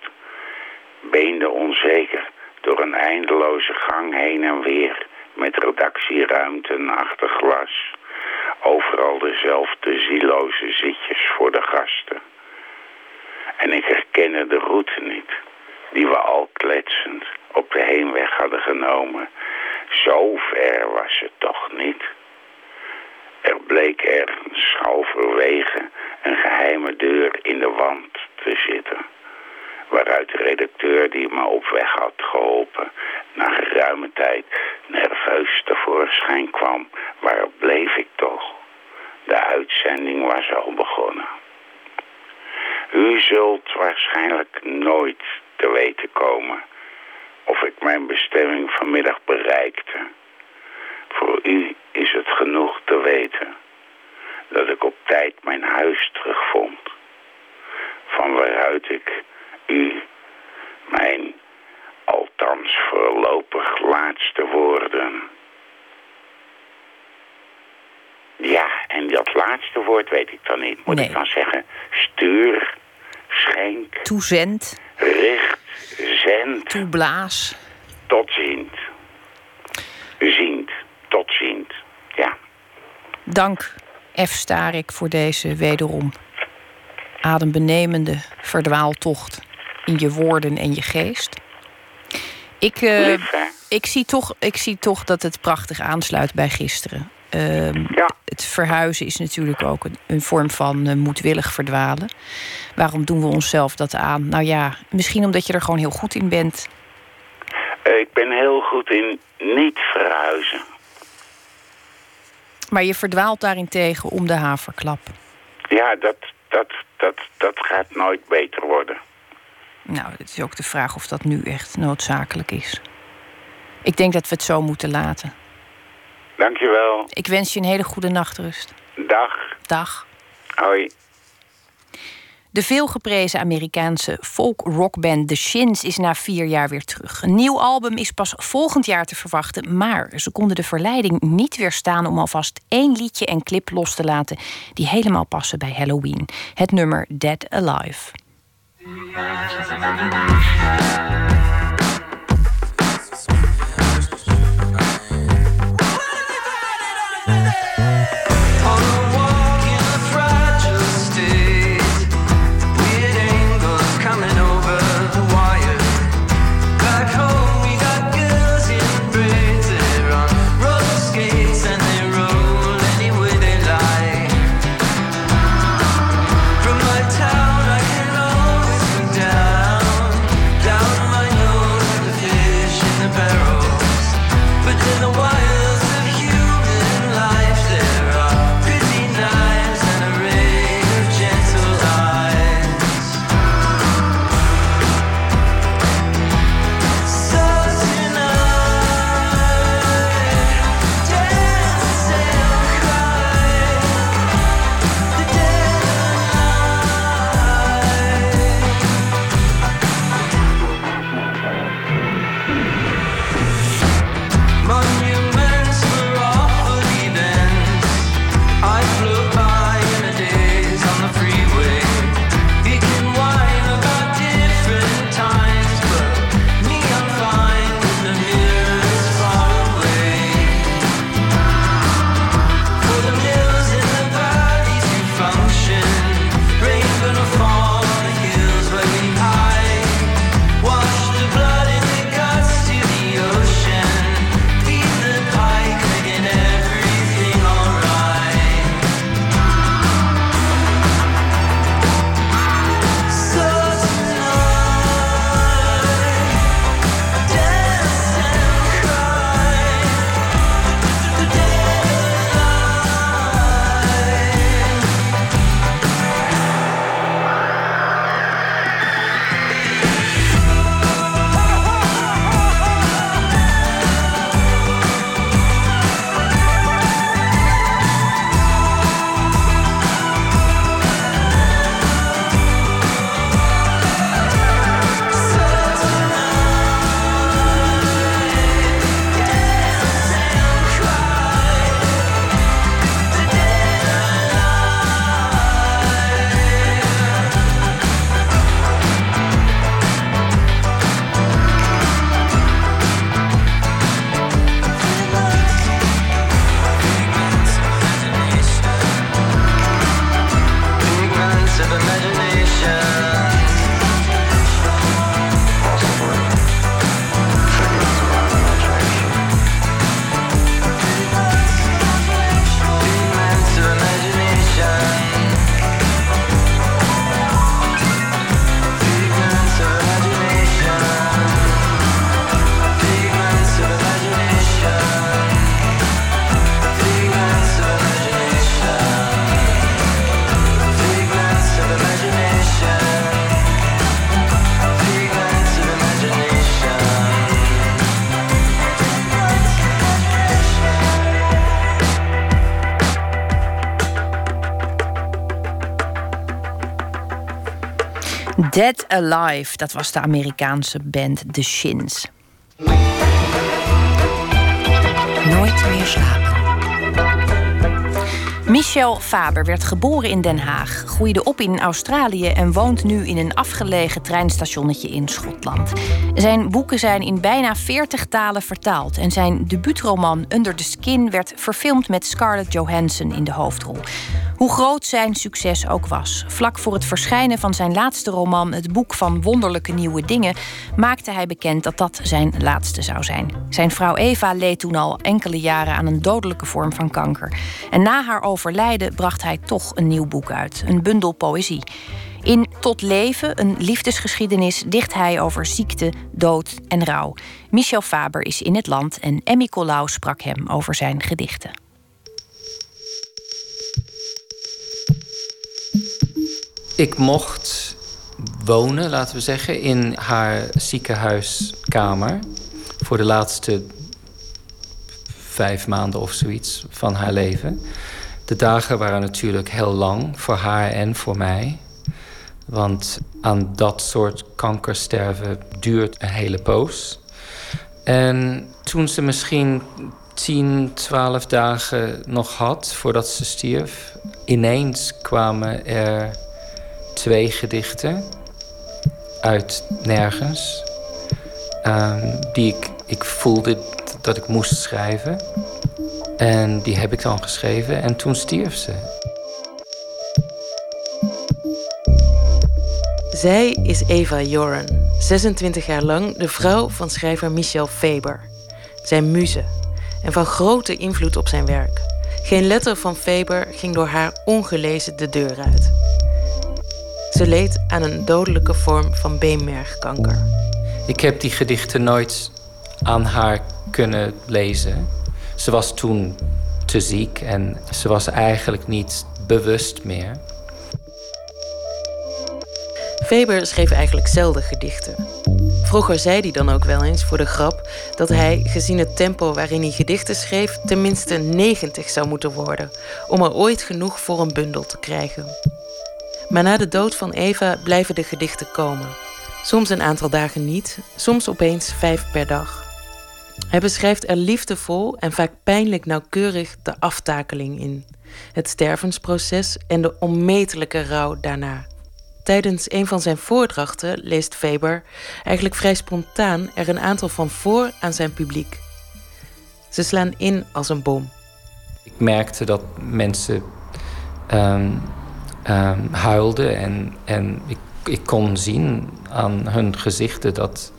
Beende onzeker door een eindeloze gang heen en weer met redactieruimten achter glas. Overal dezelfde zieloze zitjes voor de gasten. En ik herkende de route niet, die we al kletsend op de heenweg hadden genomen. Zo ver was het toch niet. Er bleek ergens halverwege een geheime deur in de wand te zitten. Waaruit de redacteur die me op weg had geholpen... na geruime tijd nerveus tevoorschijn kwam. Waar bleef ik toch? De uitzending was al begonnen. U zult waarschijnlijk nooit te weten komen of ik mijn bestemming vanmiddag bereikte. Voor u is het genoeg te weten dat ik op tijd mijn huis terugvond. Van waaruit ik u mijn althans voorlopig laatste woorden. Ja, en dat laatste woord weet ik dan niet. Moet Nee. ik dan zeggen stuur, schenk, Toezend, richt, zend, toeblaas. tot ziend. Ziend, tot ziend. Ja. Dank, F. Starik, voor deze wederom adembenemende verdwaaltocht in je woorden en je geest. Ik, eh, Lief, ik, zie toch, ik zie toch dat het prachtig aansluit bij gisteren. Ehm, Ja. Het verhuizen is natuurlijk ook een, een vorm van eh, moedwillig verdwalen. Waarom doen we onszelf dat aan? Nou ja, misschien omdat je er gewoon heel goed in bent. Eh, ik ben heel goed in niet verhuizen. Maar je verdwaalt daarentegen om de haverklap. Ja, dat, dat, dat, dat gaat nooit beter worden. Nou, het is ook de vraag of dat nu echt noodzakelijk is. Ik denk dat we het zo moeten laten. Dankjewel. Ik wens je een hele goede nachtrust. Dag. Dag. Hoi. De veelgeprezen Amerikaanse folk-rockband The Shins is na vier jaar weer terug. Een nieuw album is pas volgend jaar te verwachten, maar ze konden de verleiding niet weerstaan om alvast één liedje en clip los te laten die helemaal passen bij Halloween. Het nummer Dead Alive. Dead Alive, dat was de Amerikaanse band The Shins. Nooit meer slapen. Michel Faber werd geboren in Den Haag, groeide op in Australië en woont nu in een afgelegen treinstationnetje in Schotland. Zijn boeken zijn in bijna 40 talen vertaald en zijn debuutroman Under the Skin werd verfilmd met Scarlett Johansson in de hoofdrol. Hoe groot zijn succes ook was, vlak voor het verschijnen van zijn laatste roman, Het Boek van Wonderlijke Nieuwe Dingen, maakte hij bekend dat dat zijn laatste zou zijn. Zijn vrouw Eva leed toen al enkele jaren aan een dodelijke vorm van kanker. En na haar overlijden bracht hij toch een nieuw boek uit, een bundel poëzie. In Tot Leven, een liefdesgeschiedenis, dicht hij over ziekte, dood en rouw. Michel Faber is in het land en Emmy Colau sprak hem over zijn gedichten. Ik mocht wonen, laten we zeggen, in haar ziekenhuiskamer voor de laatste vijf maanden of zoiets van haar leven. De dagen waren natuurlijk heel lang voor haar en voor mij. Want aan dat soort kankersterven duurt een hele poos. En toen ze misschien 10, 12 dagen nog had voordat ze stierf, ineens kwamen er twee gedichten uit nergens. Um, die ik, ik voelde dat ik moest schrijven. En die heb ik dan geschreven en toen stierf ze. Zij is Eva Joren, 26 jaar lang de vrouw van schrijver Michel Faber. Zijn muze en van grote invloed op zijn werk. Geen letter van Faber ging door haar ongelezen de deur uit. Ze leed aan een dodelijke vorm van beenmergkanker. Ik heb die gedichten nooit aan haar kunnen lezen. Ze was toen te ziek en ze was eigenlijk niet bewust meer. Faber schreef eigenlijk zelden gedichten. Vroeger zei hij dan ook wel eens voor de grap dat hij, gezien het tempo waarin hij gedichten schreef, tenminste 90 zou moeten worden om er ooit genoeg voor een bundel te krijgen. Maar na de dood van Eva blijven de gedichten komen. Soms een aantal dagen niet, soms opeens vijf per dag. Hij beschrijft er liefdevol en vaak pijnlijk nauwkeurig de aftakeling in, het stervensproces en de onmetelijke rouw daarna. Tijdens een van zijn voordrachten leest Faber eigenlijk vrij spontaan er een aantal van voor aan zijn publiek. Ze slaan in als een bom. Ik merkte dat mensen um, huilden en, en ik, ik kon zien aan hun gezichten dat,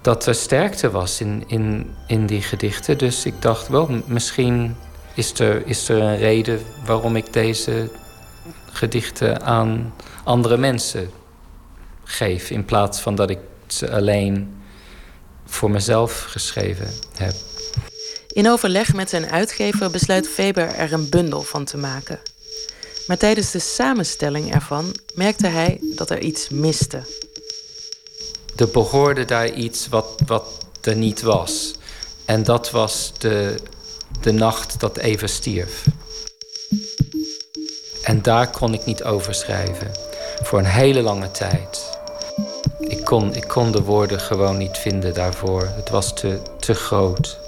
dat er sterkte was in, in, in die gedichten. Dus ik dacht wel, misschien is er, is er een reden waarom ik deze gedichten aan andere mensen geef. In plaats van dat ik ze alleen voor mezelf geschreven heb. In overleg met zijn uitgever besluit Faber er een bundel van te maken. Maar tijdens de samenstelling ervan merkte hij dat er iets miste. Er behoorde daar iets wat, wat er niet was. En dat was de, de nacht dat Eva stierf. En daar kon ik niet over schrijven. Voor een hele lange tijd. Ik kon, ik kon de woorden gewoon niet vinden daarvoor. Het was te, te groot.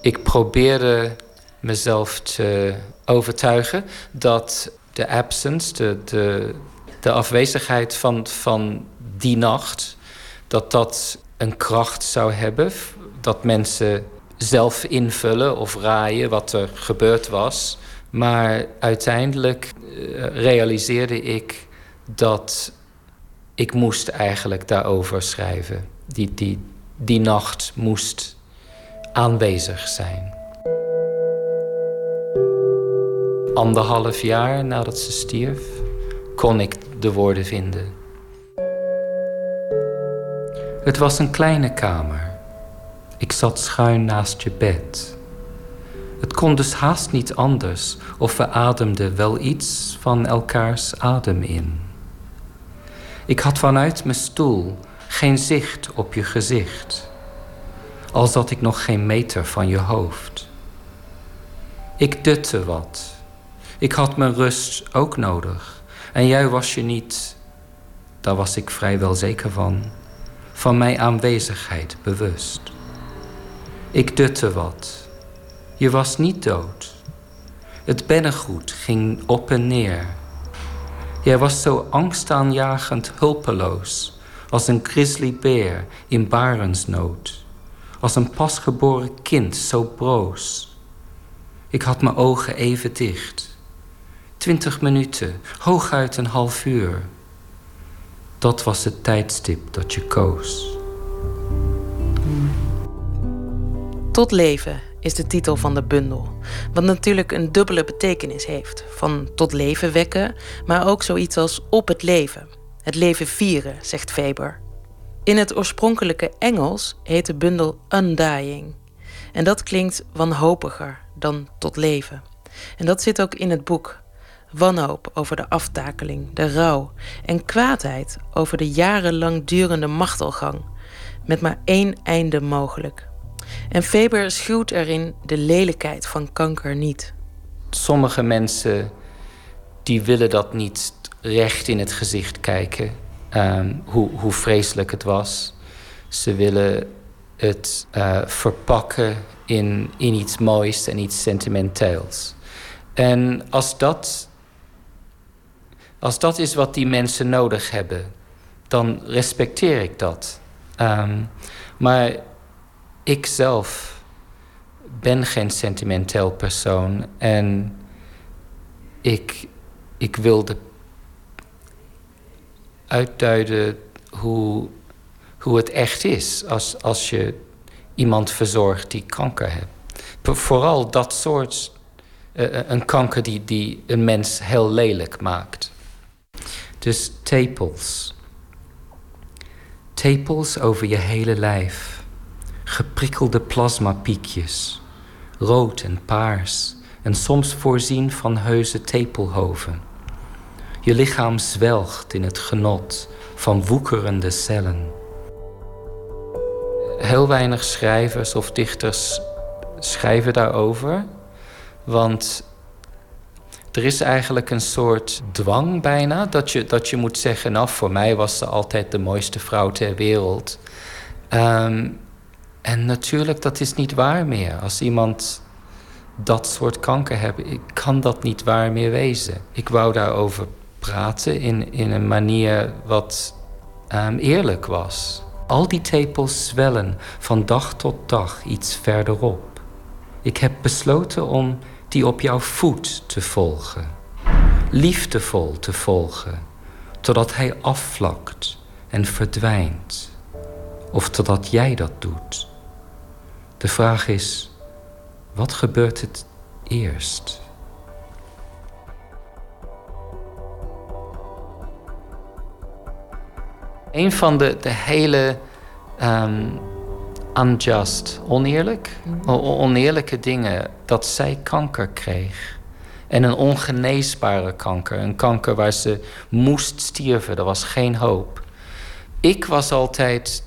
Ik probeerde mezelf te overtuigen dat de absence, de, de, de afwezigheid van, van die nacht, dat dat een kracht zou hebben. Dat mensen zelf invullen of raaien wat er gebeurd was. Maar uiteindelijk eh, realiseerde ik dat ik moest eigenlijk daarover schrijven. Die, die, die nacht moest aanwezig zijn. Anderhalf jaar nadat ze stierf, kon ik de woorden vinden. Het was een kleine kamer. Ik zat schuin naast je bed. Het kon dus haast niet anders of we ademden wel iets van elkaars adem in. Ik had vanuit mijn stoel geen zicht op je gezicht, al zat ik nog geen meter van je hoofd. Ik dutte wat. Ik had mijn rust ook nodig. En jij was je niet, daar was ik vrijwel zeker van, van mijn aanwezigheid bewust. Ik dutte wat. Je was niet dood. Het bennengoed ging op en neer. Jij was zo angstaanjagend hulpeloos als een grizzlybeer in barensnood. Als een pasgeboren kind zo broos. Ik had mijn ogen even dicht. Twintig minuten, hooguit een half uur. Dat was het tijdstip dat je koos. Tot leven is de titel van de bundel. Wat natuurlijk een dubbele betekenis heeft. Van tot leven wekken, maar ook zoiets als op het leven. Het leven vieren, zegt Faber. In het oorspronkelijke Engels heet de bundel Undying. En dat klinkt wanhopiger dan tot leven. En dat zit ook in het boek. Wanhoop over de aftakeling, de rouw en kwaadheid over de jarenlang durende machtelgang, met maar één einde mogelijk. En Faber schuwt erin de lelijkheid van kanker niet. Sommige mensen die willen dat niet recht in het gezicht kijken, ehm, hoe, hoe vreselijk het was. Ze willen het uh, verpakken in, in iets moois en iets sentimenteels. En als dat, als dat is wat die mensen nodig hebben, dan respecteer ik dat. Um, maar ik zelf ben geen sentimenteel persoon en ik, ik wilde uitduiden hoe, hoe het echt is als, als je iemand verzorgt die kanker heeft. Vooral dat soort, uh, een kanker die, die een mens heel lelijk maakt. Dus tepels. Tepels over je hele lijf. Geprikkelde plasmapiekjes. Rood en paars. En soms voorzien van heuse tepelhoven. Je lichaam zwelgt in het genot van woekerende cellen. Heel weinig schrijvers of dichters schrijven daarover. Want er is eigenlijk een soort dwang bijna dat je, dat je moet zeggen: Nou, voor mij was ze altijd de mooiste vrouw ter wereld. Ehm, en natuurlijk, dat is niet waar meer. Als iemand dat soort kanker heeft, kan dat niet waar meer wezen. Ik wou daarover praten in, in een manier wat um, eerlijk was. Al die tepels zwellen van dag tot dag iets verderop. Ik heb besloten om die op jouw voet te volgen. Liefdevol te volgen, totdat hij afvlakt en verdwijnt. Of totdat jij dat doet. De vraag is, wat gebeurt het eerst? Een van de, de hele um, unjust, oneerlijk, mhm. oneerlijke dingen, dat zij kanker kreeg. En een ongeneesbare kanker. Een kanker waar ze moest stierven. Er was geen hoop. Ik was altijd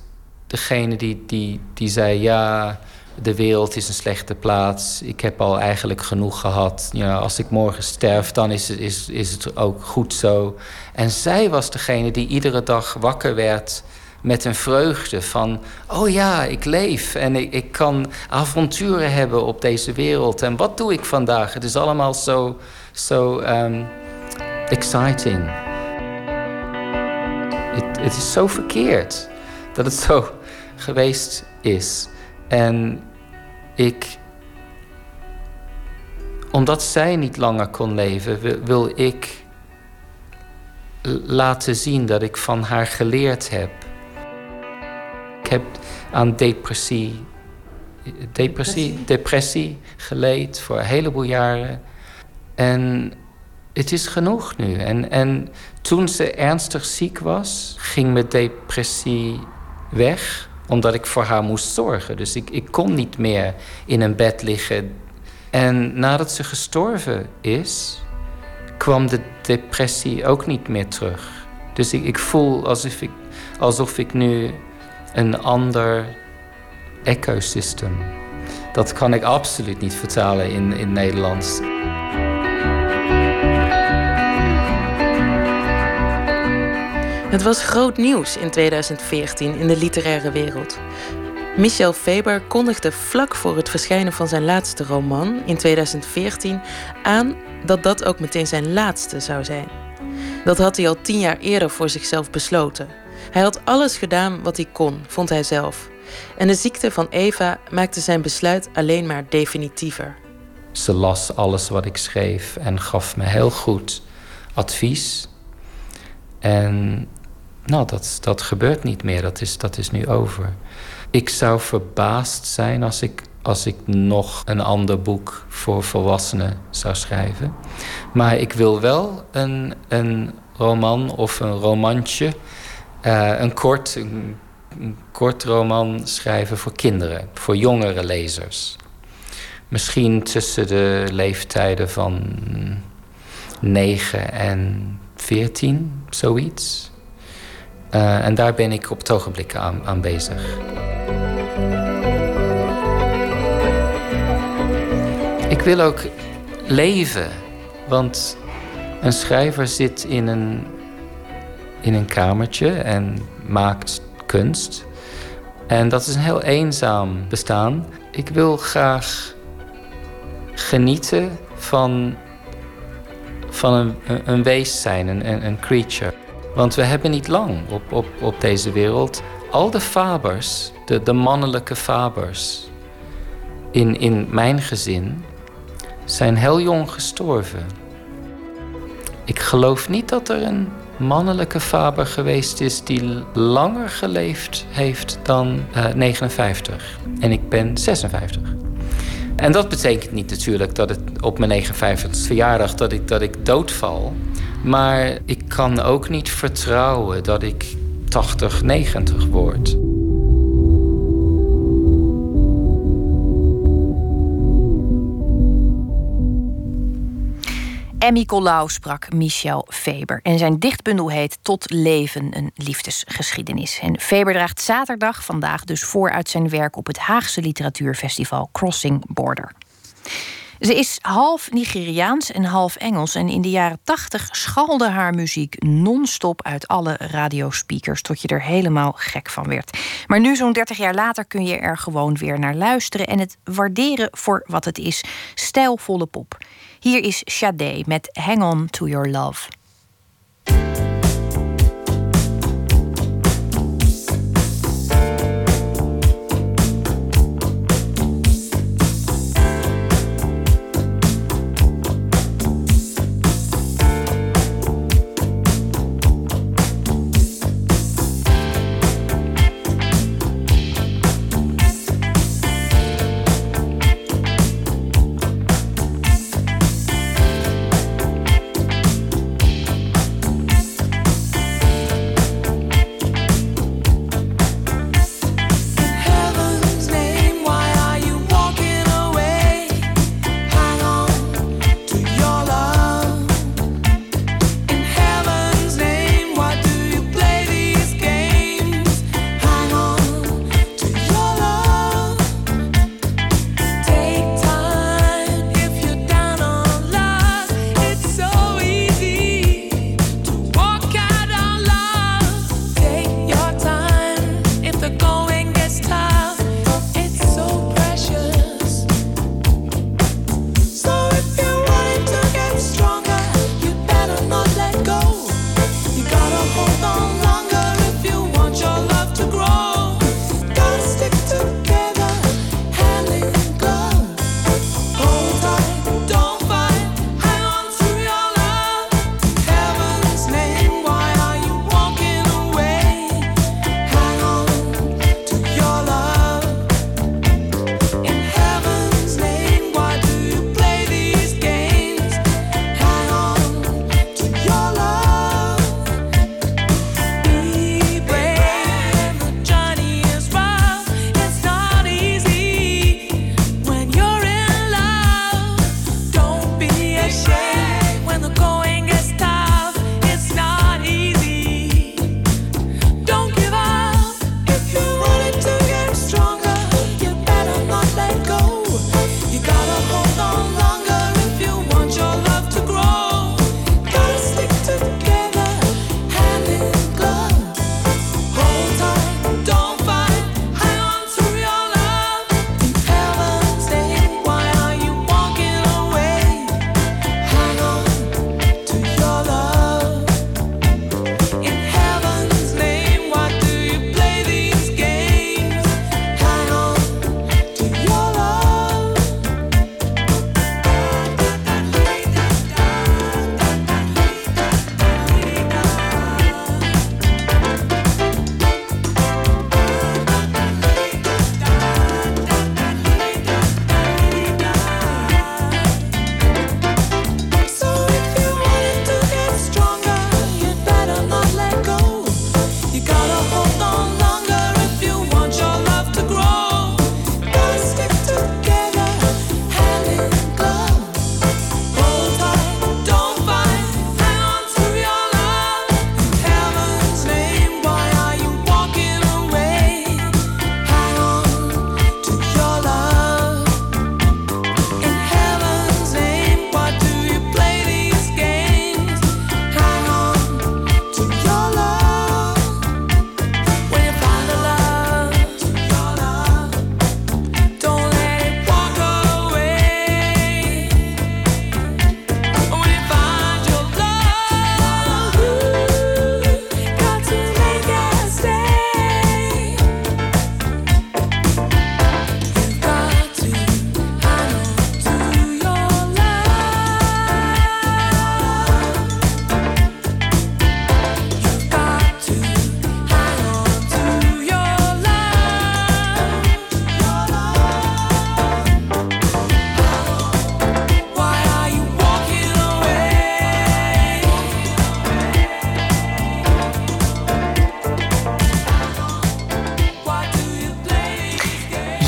degene die, die, die zei: Ja, de wereld is een slechte plaats. Ik heb al eigenlijk genoeg gehad. Ja, als ik morgen sterf, dan is het, is, is het ook goed zo. En zij was degene die iedere dag wakker werd met een vreugde van... oh ja, ik leef en ik, ik kan avonturen hebben op deze wereld. En wat doe ik vandaag? Het is allemaal zo, zo um, exciting. Het, het is zo verkeerd dat het zo geweest is. En ik, omdat zij niet langer kon leven, wil, ik laten zien dat ik van haar geleerd heb. Ik heb aan depressie, depressie, depressie geleid voor een heleboel jaren. En het is genoeg nu. En, en toen ze ernstig ziek was, ging mijn depressie weg omdat ik voor haar moest zorgen. Dus ik, ik kon niet meer in een bed liggen. En nadat ze gestorven is, kwam de depressie ook niet meer terug. Dus ik, ik voel alsof ik, alsof ik nu een ander ecosysteem. Dat kan ik absoluut niet vertalen in, in Nederlands. Het was groot nieuws in 2014 in de literaire wereld. Michel Faber kondigde vlak voor het verschijnen van zijn laatste roman in 2014 aan dat dat ook meteen zijn laatste zou zijn. Dat had hij al tien jaar eerder voor zichzelf besloten. Hij had alles gedaan wat hij kon, vond hij zelf. En de ziekte van Eva maakte zijn besluit alleen maar definitiever. Ze las alles wat ik schreef en gaf me heel goed advies. En nou, dat, dat gebeurt niet meer. Dat is, dat is nu over. Ik zou verbaasd zijn als ik, als ik nog een ander boek voor volwassenen zou schrijven. Maar ik wil wel een, een roman of een romantje, uh, een, kort, een, een kort roman schrijven voor kinderen, voor jongere lezers. Misschien tussen de leeftijden van 9 en 14, zoiets. Uh, en daar ben ik op het ogenblik aan, aan bezig. Ik wil ook leven, want een schrijver zit in een, in een kamertje en maakt kunst. En dat is een heel eenzaam bestaan. Ik wil graag genieten van, van een, een wees zijn, een, een creature. Want we hebben niet lang op, op, op deze wereld. Al de fabers, de, de mannelijke fabers in, in mijn gezin, zijn heel jong gestorven. Ik geloof niet dat er een mannelijke faber geweest is die langer geleefd heeft dan uh, eh, 59. En ik ben 56. En dat betekent niet natuurlijk dat het op mijn 59e verjaardag dat ik, dat ik doodval. Maar ik kan ook niet vertrouwen dat ik 80, 90 word. Emmy Collau sprak Michel Faber. En zijn dichtbundel heet Tot leven, een liefdesgeschiedenis. En Faber draagt zaterdag vandaag dus voor uit zijn werk op het Haagse literatuurfestival Crossing Border. Ze is half Nigeriaans en half Engels. En in de jaren tachtig schalde haar muziek non-stop uit alle radiospeakers. Tot je er helemaal gek van werd. Maar nu, zo'n 30 jaar later, kun je er gewoon weer naar luisteren. En het waarderen voor wat het is: stijlvolle pop. Hier is Sade met Hang On To Your Love.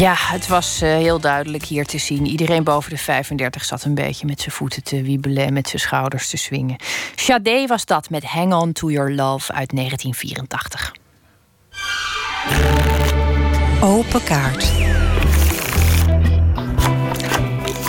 Ja, het was uh, heel duidelijk hier te zien. Iedereen boven de 35 zat een beetje met zijn voeten te wiebelen en met zijn schouders te swingen. Sade was dat met Hang On to Your Love uit 1984. Open kaart.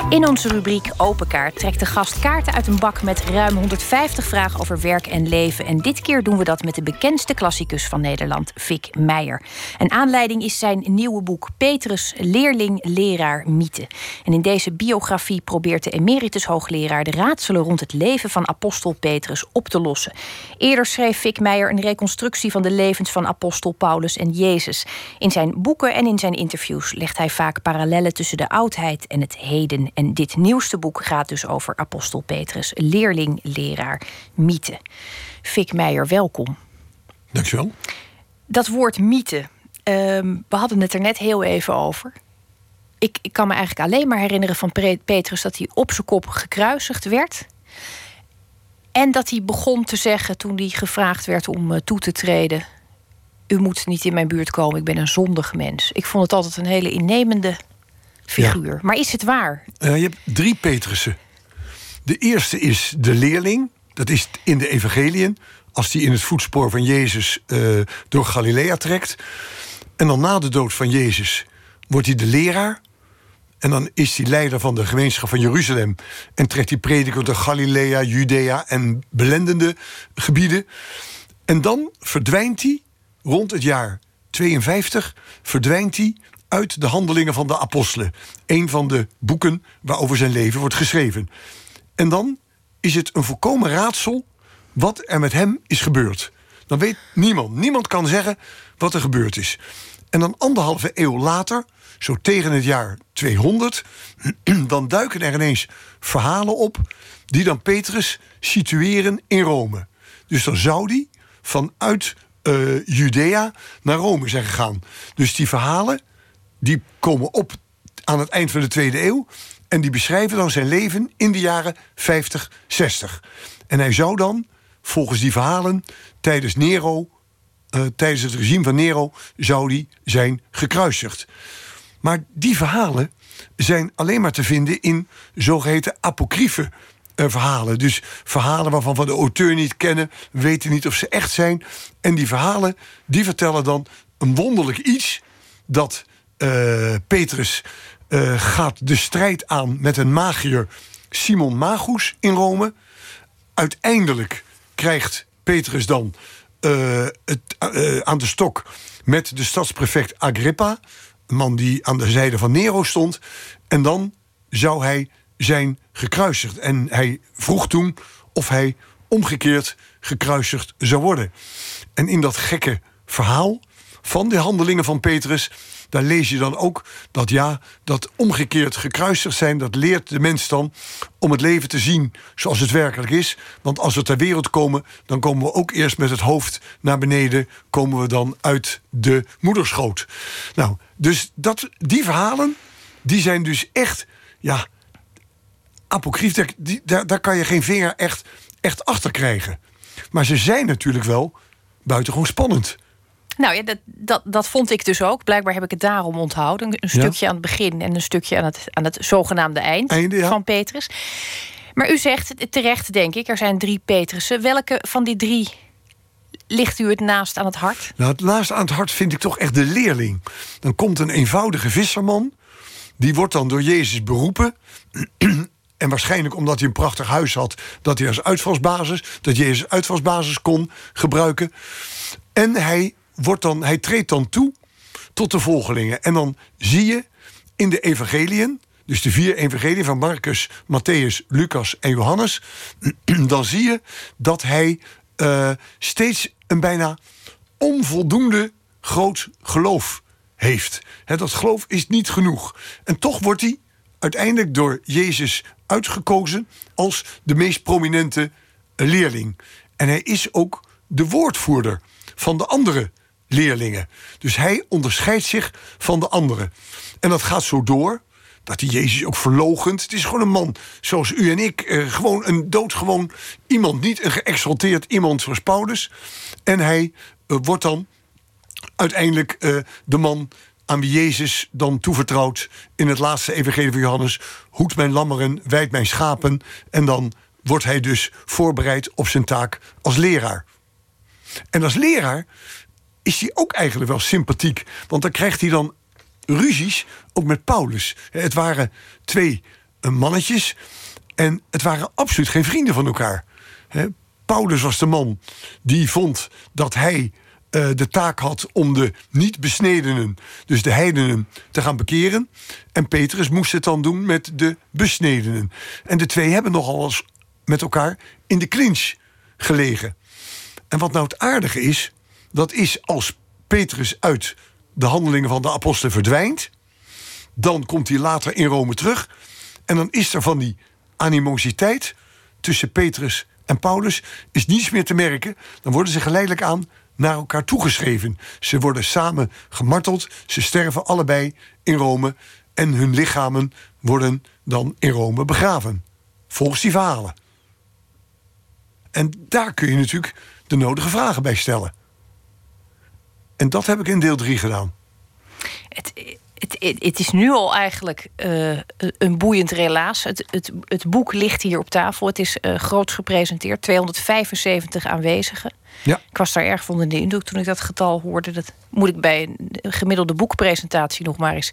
In onze rubriek Open Kaart trekt de gast kaarten uit een bak met ruim 150 vragen over werk en leven. En dit keer doen we dat met de bekendste klassicus van Nederland, Vic Meijer. Een aanleiding is zijn nieuwe boek Petrus, leerling, leraar, mythe. En in deze biografie probeert de emeritus hoogleraar de raadselen rond het leven van apostel Petrus op te lossen. Eerder schreef Vic Meijer een reconstructie van de levens van apostel Paulus en Jezus. In zijn boeken en in zijn interviews legt hij vaak parallellen tussen de oudheid en het heden en dit nieuwste boek gaat dus over apostel Petrus, leerling, leraar, mythe. Fik Meijer, welkom. Dankjewel. Dat woord mythe, ehm, we hadden het er net heel even over. Ik, ik kan me eigenlijk alleen maar herinneren van Petrus dat hij op zijn kop gekruisigd werd. En dat hij begon te zeggen toen hij gevraagd werd om uh, toe te treden: U moet niet in mijn buurt komen, ik ben een zondig mens. Ik vond het altijd een hele innemende figuur. Maar is het waar? Uh, je hebt drie Petrussen. De eerste is de leerling. Dat is in de evangeliën. Als die in het voetspoor van Jezus uh, door Galilea trekt. En dan na de dood van Jezus wordt hij de leraar. En dan is hij leider van de gemeenschap van Jeruzalem. En trekt hij prediker door Galilea, Judea en belendende gebieden. En dan verdwijnt hij rond het jaar 52 verdwijnt hij uit de handelingen van de apostelen. Een van de boeken waarover zijn leven wordt geschreven. En dan is het een volkomen raadsel wat er met hem is gebeurd. Dan weet niemand. Niemand kan zeggen wat er gebeurd is. En dan anderhalve eeuw later, zo tegen het jaar 200, dan duiken er ineens verhalen op die dan Petrus situeren in Rome. Dus dan zou die vanuit uh, Judea naar Rome zijn gegaan. Dus die verhalen die komen op aan het eind van de tweede eeuw. En die beschrijven dan zijn leven in de jaren 50, 60. En hij zou dan, volgens die verhalen, tijdens Nero, uh, tijdens het regime van Nero, zou die zijn gekruisigd. Maar die verhalen zijn alleen maar te vinden in zogeheten apocryfe uh, verhalen. Dus verhalen waarvan we de auteur niet kennen, weten niet of ze echt zijn. En die verhalen, die vertellen dan een wonderlijk iets dat Petrus uh, gaat de strijd aan met een magier Simon Magus in Rome. Uiteindelijk krijgt Petrus dan uh, het aan de stok met de stadsprefect Agrippa, een man die aan de zijde van Nero stond. En dan zou hij zijn gekruisigd. En hij vroeg toen of hij omgekeerd gekruisigd zou worden. En in dat gekke verhaal van de handelingen van Petrus daar lees je dan ook dat ja, dat omgekeerd gekruisigd zijn, dat leert de mens dan om het leven te zien zoals het werkelijk is. Want als we ter wereld komen, dan komen we ook eerst met het hoofd naar beneden, komen we dan uit de moederschoot. Nou, dus dat, die verhalen, die zijn dus echt, ja, apocryf, daar, daar kan je geen vinger echt, echt achter krijgen. Maar ze zijn natuurlijk wel buitengewoon spannend. Nou ja, dat, dat, dat vond ik dus ook. Blijkbaar heb ik het daarom onthouden. Een, stukje aan het begin en een stukje aan het, aan het zogenaamde eind van Petrus. Maar u zegt terecht, denk ik, er zijn drie Petrussen. Welke van die drie ligt u het naast aan het hart? Nou, het naast aan het hart vind ik toch echt de leerling. Dan komt een eenvoudige visserman. Die wordt dan door Jezus beroepen. En waarschijnlijk omdat hij een prachtig huis had, dat hij als uitvalsbasis, dat Jezus uitvalsbasis kon gebruiken. En hij wordt dan, hij treedt dan toe tot de volgelingen. En dan zie je in de evangeliën, dus de vier evangeliën van Marcus, Matthäus, Lucas en Johannes, dan zie je dat hij uh, steeds een bijna onvoldoende groot geloof heeft. dat geloof is niet genoeg. En toch wordt hij uiteindelijk door Jezus uitgekozen als de meest prominente leerling. En hij is ook de woordvoerder van de andere leerlingen. Dus hij onderscheidt zich van de anderen. En dat gaat zo door dat hij Jezus ook verlogent. Het is gewoon een man zoals u en ik. Eh, gewoon een doodgewoon iemand. Niet een geëxalteerd iemand zoals Paulus. En hij eh, wordt dan uiteindelijk eh, de man aan wie Jezus dan toevertrouwt in het laatste evangelie van Johannes: hoed mijn lammeren, wijd mijn schapen. En dan wordt hij dus voorbereid op zijn taak als leraar. En als leraar is hij ook eigenlijk wel sympathiek, want dan krijgt hij dan ruzies ook met Paulus. Het waren twee eh, mannetjes en het waren absoluut geen vrienden van elkaar. Paulus was de man die vond dat hij eh, de taak had om de niet-besnedenen, dus de heidenen, te gaan bekeren. En Petrus moest het dan doen met de besnedenen. En de twee hebben nogal eens met elkaar in de clinch gelegen. En wat nou het aardige is, dat is als Petrus uit de handelingen van de apostelen verdwijnt, dan komt hij later in Rome terug. En dan is er van die animositeit tussen Petrus en Paulus is niets meer te merken. Dan worden ze geleidelijk aan naar elkaar toegeschreven. Ze worden samen gemarteld, ze sterven allebei in Rome en hun lichamen worden dan in Rome begraven. Volgens die verhalen. En daar kun je natuurlijk de nodige vragen bij stellen. En dat heb ik in deel 3 gedaan. Het, het, het, is nu al eigenlijk uh, een boeiend relaas. Het, het, het, boek ligt hier op tafel. Het is uh, groots gepresenteerd. 275 aanwezigen. Ja. Ik was daar erg van de indruk toen ik dat getal hoorde. Dat moet ik bij een gemiddelde boekpresentatie nog maar eens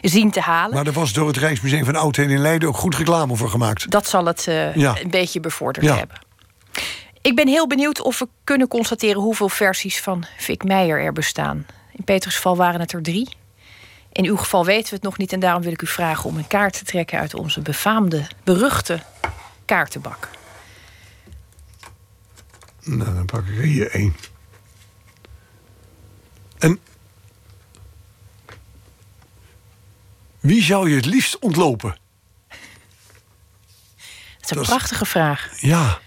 zien te halen. Maar er was door het Rijksmuseum van Oudheden in Leiden ook goed reclame voor gemaakt. Dat zal het uh, ja. een beetje bevorderd ja. hebben. Ik ben heel benieuwd of we kunnen constateren hoeveel versies van Vic Meijer er bestaan. In Petrus geval waren het er drie. In uw geval weten we het nog niet en daarom wil ik u vragen om een kaart te trekken uit onze befaamde, beruchte kaartenbak. Nou, dan pak ik er hier één. En wie zou je het liefst ontlopen? Dat is een prachtige vraag. Ja.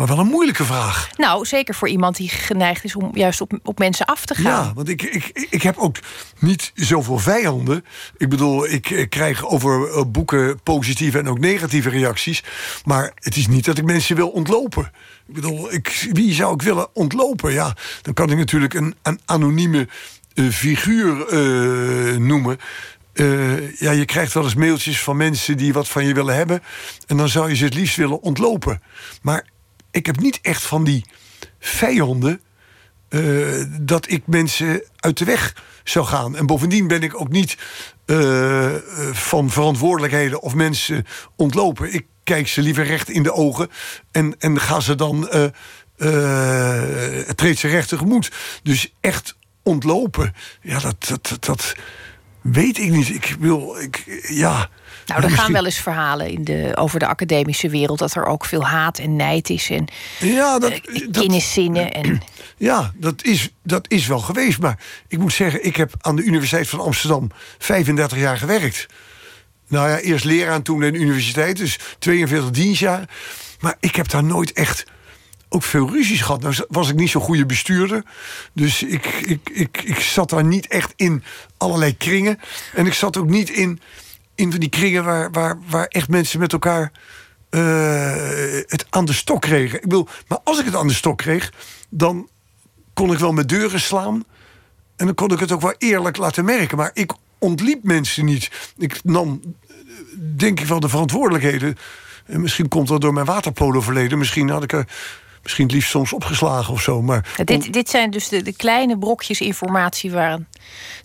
Maar wel een moeilijke vraag. Nou, zeker voor iemand die geneigd is om juist op, op mensen af te gaan. Ja, want ik, ik, ik heb ook niet zoveel vijanden. Ik bedoel, ik, krijg over eh, boeken positieve en ook negatieve reacties. Maar het is niet dat ik mensen wil ontlopen. Ik bedoel, ik, wie zou ik willen ontlopen? Ja, dan kan ik natuurlijk een, een anonieme uh, figuur uh, noemen. Uh, ja, je krijgt wel eens mailtjes van mensen die wat van je willen hebben. En dan zou je ze het liefst willen ontlopen. Maar ik heb niet echt van die vijanden uh, dat ik mensen uit de weg zou gaan. En bovendien ben ik ook niet uh, van verantwoordelijkheden of mensen ontlopen. Ik kijk ze liever recht in de ogen en, en ga ze dan uh, treed ze recht tegemoet. Dus echt ontlopen, ja, dat, dat, dat, weet ik niet. Ik wil, ik, ja. Nou, er gaan wel eens verhalen in de, over de academische wereld dat er ook veel haat en nijd is en ja, dat, uh, kenniszinnen. En... Ja, dat is, dat is wel geweest. Maar ik moet zeggen, ik heb aan de Universiteit van Amsterdam 35 jaar gewerkt. Nou ja, eerst leraar en toen in de universiteit, dus 42 dienstjaar. Maar ik heb daar nooit echt ook veel ruzies gehad. Nou was ik niet zo'n goede bestuurder. Dus ik, ik, ik, ik zat daar niet echt in allerlei kringen. En ik zat ook niet in in van die kringen waar, waar, waar echt mensen met elkaar uh, het aan de stok kregen. Ik bedoel, maar als ik het aan de stok kreeg, dan kon ik wel met deuren slaan. En dan kon ik het ook wel eerlijk laten merken. Maar ik ontliep mensen niet. Ik nam, denk ik wel, de verantwoordelijkheden. En misschien komt dat door mijn waterpolo verleden. Misschien had ik er misschien het liefst soms opgeslagen of zo. Maar dit, dit zijn dus de, de, kleine brokjes informatie waar een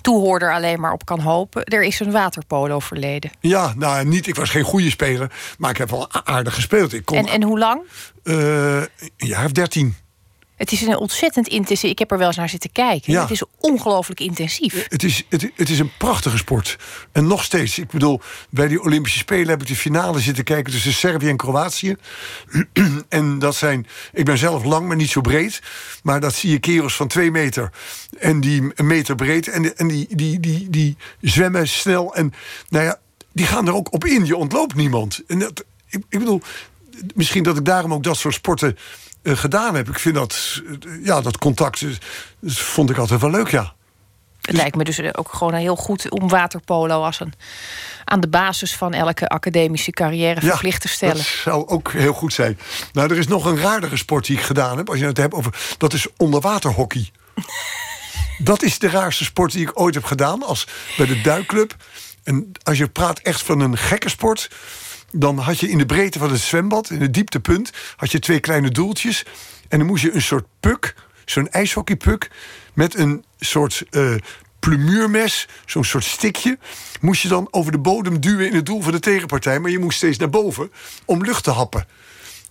toehoorder alleen maar op kan hopen. Er is een waterpolo verleden. Ja, nou niet. Ik was geen goede speler, maar ik heb wel aardig gespeeld. Ik kon, en, en hoe lang? Uh, een jaar of dertien. Het is een ontzettend intensief. Ik heb er wel eens naar zitten kijken. Ja. Het is ongelooflijk intensief. Het is, het, het, is een prachtige sport. En nog steeds. Ik bedoel, bij die Olympische Spelen heb ik de finale zitten kijken tussen Servië en Kroatië. en dat zijn. Ik ben zelf lang, maar niet zo breed. Maar dat zie je kerels van twee meter. En die een meter breed. En, en die, die, die, die zwemmen snel. En nou ja, die gaan er ook op in. Je ontloopt niemand. En dat, ik, ik bedoel, misschien dat ik daarom ook dat soort sporten gedaan heb. Ik vind dat, uh, ja, dat contact vond ik altijd wel leuk, ja. Het lijkt me dus ook gewoon heel goed om waterpolo als een aan de basis van elke academische carrière verplicht te stellen. Dat zou ook heel goed zijn. Nou, er is nog een raardere sport die ik gedaan heb. Als je het hebt over. Dat is onderwaterhockey. Dat is de raarste sport die ik ooit heb gedaan. Als bij de duikclub. En als je praat echt van een gekke sport. Dan had je in de breedte van het zwembad, in het dieptepunt, had je twee kleine doeltjes. En dan moest je een soort puk, zo'n ijshockeypuk, met een soort uh, plumuurmes, zo'n soort stikje, moest je dan over de bodem duwen in het doel van de tegenpartij. Maar je moest steeds naar boven om lucht te happen.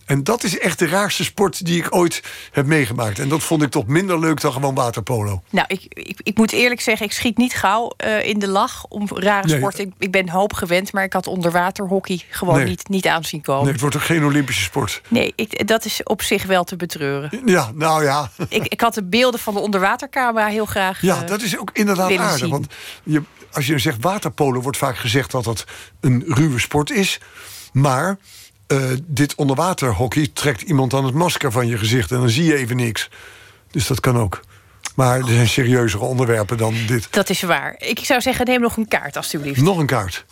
En dat is echt de raarste sport die ik ooit heb meegemaakt. En dat vond ik toch minder leuk dan gewoon waterpolo. Nou, ik, ik, ik moet eerlijk zeggen, ik schiet niet gauw uh, in de lach om rare nee. sport. Ik, ik, ben hoop gewend, maar ik had onderwaterhockey gewoon nee. niet, niet aanzien komen. Nee, het wordt ook geen Olympische sport. Nee, ik, dat is op zich wel te betreuren. Ja, nou ja. Ik, ik had de beelden van de onderwatercamera heel graag Ja, uh, dat is ook inderdaad aardig. Zien. Want je, als je zegt waterpolo, wordt vaak gezegd dat het een ruwe sport is. Maar uh, dit onderwaterhockey trekt iemand dan het masker van je gezicht en dan zie je even niks. Dus dat kan ook. Maar er zijn serieuzere onderwerpen dan dit. Dat is waar. Ik zou zeggen, neem nog een kaart, alstublieft. Nog een kaart.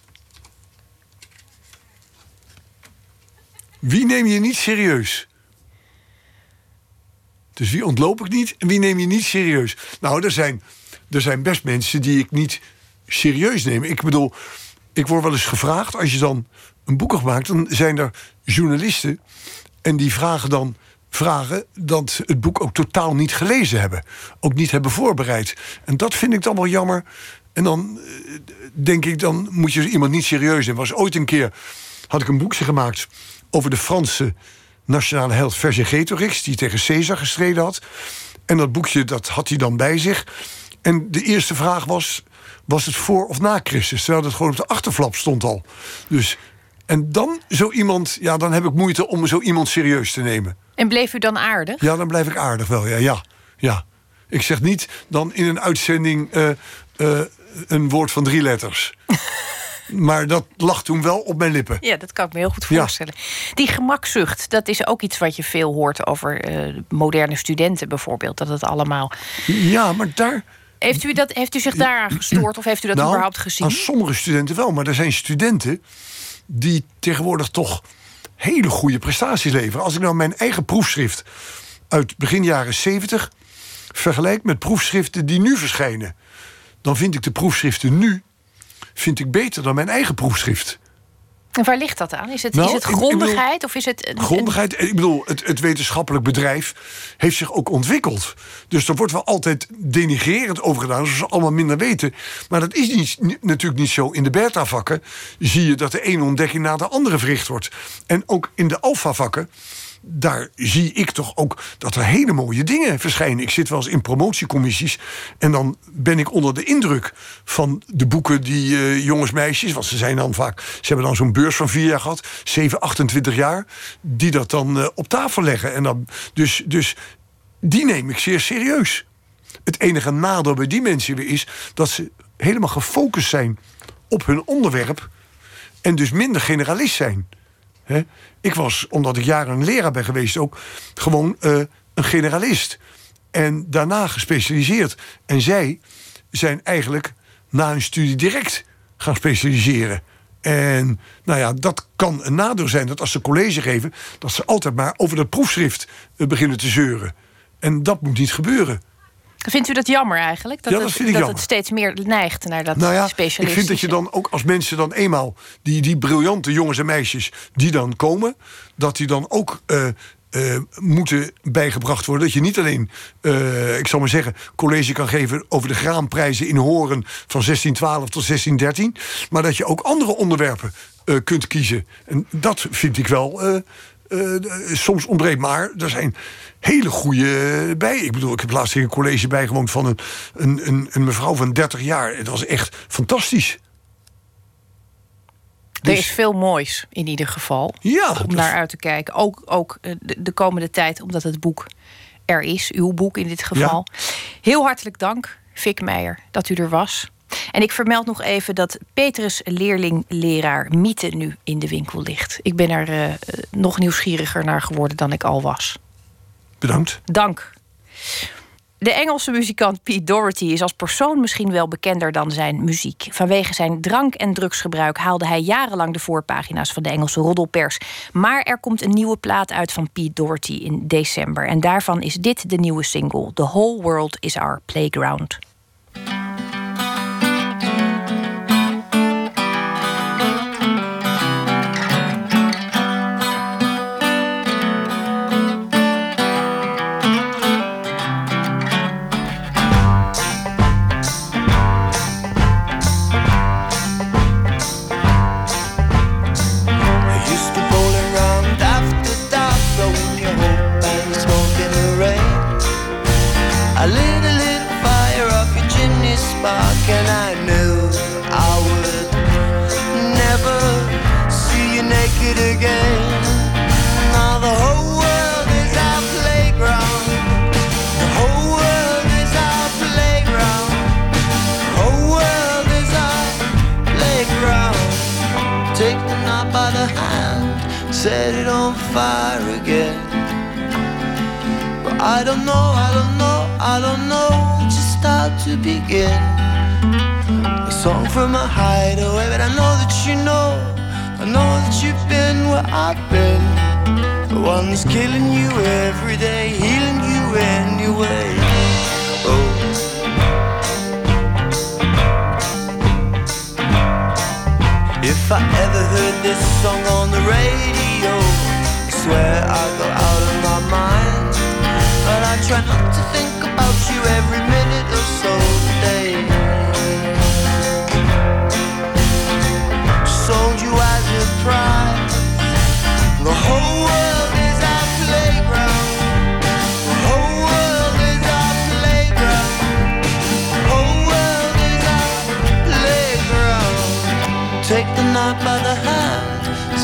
Wie neem je niet serieus? Dus wie ontloop ik niet en wie neem je niet serieus? Nou, er zijn, er zijn best mensen die ik niet serieus neem. Ik bedoel, ik word wel eens gevraagd als je dan een boek gemaakt, dan zijn er journalisten en die vragen dan vragen dat het boek ook totaal niet gelezen hebben, ook niet hebben voorbereid. En dat vind ik dan wel jammer. En dan eh, denk ik, dan moet je iemand niet serieus nemen. Was ooit een keer had ik een boekje gemaakt over de Franse nationale held Vercingetorix, die tegen Caesar gestreden had. En dat boekje dat had hij dan bij zich. En de eerste vraag was: was het voor of na Christus? Terwijl het gewoon op de achterflap stond al. Dus en dan zo iemand, ja, dan heb ik moeite om zo iemand serieus te nemen. En bleef u dan aardig? Ja, dan blijf ik aardig wel, ja. ja, ja. Ik zeg niet dan in een uitzending uh, uh, een woord van drie letters. maar dat lag toen wel op mijn lippen. Ja, dat kan ik me heel goed voorstellen. Ja. Die gemakzucht, dat is ook iets wat je veel hoort over uh, moderne studenten bijvoorbeeld. Dat het allemaal. Ja, maar daar. Heeft u, dat, heeft u zich daaraan gestoord of heeft u dat nou, überhaupt gezien? Aan sommige studenten wel, maar er zijn studenten die tegenwoordig toch hele goede prestaties leveren. Als ik nou mijn eigen proefschrift uit begin jaren 70 vergelijk met proefschriften die nu verschijnen, dan vind ik de proefschriften nu vind ik beter dan mijn eigen proefschrift. En waar ligt dat aan? Is het, nou, is het grondigheid bedoel, of is het... Een, grondigheid, ik bedoel, het, het, wetenschappelijk bedrijf heeft zich ook ontwikkeld. Dus er wordt wel altijd denigrerend over gedaan, zoals ze allemaal minder weten. Maar dat is niet, natuurlijk niet zo. In de beta-vakken zie je dat de ene ontdekking na de andere verricht wordt. En ook in de alpha-vakken daar zie ik toch ook dat er hele mooie dingen verschijnen. Ik zit wel eens in promotiecommissies en dan ben ik onder de indruk van de boeken die uh, jongens, meisjes, want ze zijn dan vaak, ze hebben dan zo'n beurs van vier jaar gehad, 7, 28 jaar, die dat dan uh, op tafel leggen. En dan, dus, dus die neem ik zeer serieus. Het enige nadeel bij die mensen weer is dat ze helemaal gefocust zijn op hun onderwerp en dus minder generalist zijn. He? Ik was, omdat ik jaren een leraar ben geweest, ook gewoon uh, een generalist. En daarna gespecialiseerd. En zij zijn eigenlijk na hun studie direct gaan specialiseren. En nou ja, dat kan een nadeel zijn dat als ze college geven, dat ze altijd maar over dat proefschrift uh, beginnen te zeuren. En dat moet niet gebeuren. Vindt u dat jammer eigenlijk? Dat, ja, dat, het, dat jammer. het steeds meer neigt naar dat nou ja? Ik vind dat je dan ook als mensen dan eenmaal... die, die briljante jongens en meisjes die dan komen... dat die dan ook uh, uh, moeten bijgebracht worden. Dat je niet alleen, uh, ik zal maar zeggen... college kan geven over de graanprijzen in Horen... van 1612 tot 1613... maar dat je ook andere onderwerpen kunt kiezen. En dat vind ik wel... Uh, soms ontbreekt. Maar er zijn hele goede bij. Ik bedoel, ik heb laatst een college bijgewoond van een, een, een, een mevrouw van 30 jaar. Het was echt fantastisch. Er is veel moois in ieder geval. Ja, om naar uit te kijken. Ook, ook de, de, komende tijd, omdat het boek er is. Uw boek in dit geval. Ja. Heel hartelijk dank, Fik Meijer, dat u er was. En ik vermeld nog even dat Petrus leerling-leraar Mythe nu in de winkel ligt. Ik ben er uh, nog nieuwsgieriger naar geworden dan ik al was. Bedankt. Dank. De Engelse muzikant Pete Doherty is als persoon misschien wel bekender dan zijn muziek. Vanwege zijn drank- en drugsgebruik haalde hij jarenlang de voorpagina's van de Engelse roddelpers. Maar er komt een nieuwe plaat uit van Pete Doherty in december. En daarvan is dit de nieuwe single: The Whole World is Our Playground. Fire again. But I don't know, I don't know, I don't know just how to begin. A song from a hideaway, but I know that you know, I know that you've been where I've been. The one that's killing you every day, healing you anyway. Oh. If I ever heard this song on the radio, swear I go out of my mind. But I try not to think about you every minute or so today. Sold you as a prize.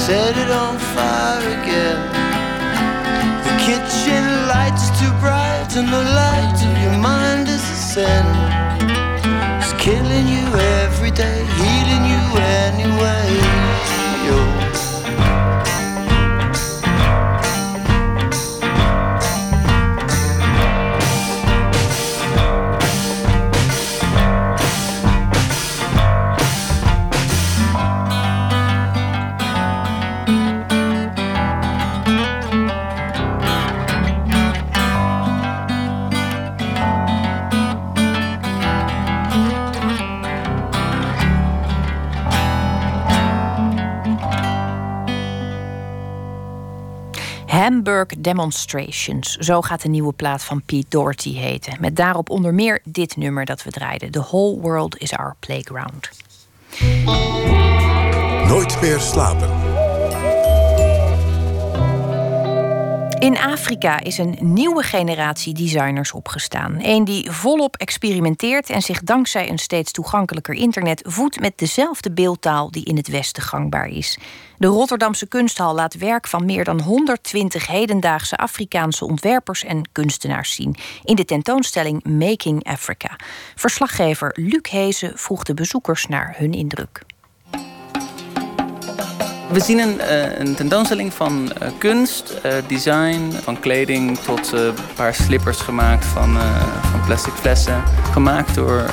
Set it on fire again. The kitchen light's too bright, and the light of your mind is a sin. It's killing you every day, healing you anyway. Demonstrations. Zo gaat de nieuwe plaat van Pete Doherty heten. Met daarop onder meer dit nummer dat we draaiden. The whole world is our playground. Nooit meer slapen. In Afrika is een nieuwe generatie designers opgestaan. Een die volop experimenteert en zich dankzij een steeds toegankelijker internet voedt met dezelfde beeldtaal die in het Westen gangbaar is. De Rotterdamse kunsthal laat werk van meer dan 120 hedendaagse Afrikaanse ontwerpers en kunstenaars zien in de tentoonstelling Making Africa. Verslaggever Luc Hezen vroeg de bezoekers naar hun indruk. We zien een, uh, een tentoonstelling van uh, kunst, uh, design, van kleding tot een paar slippers gemaakt van, van plastic flessen. Gemaakt door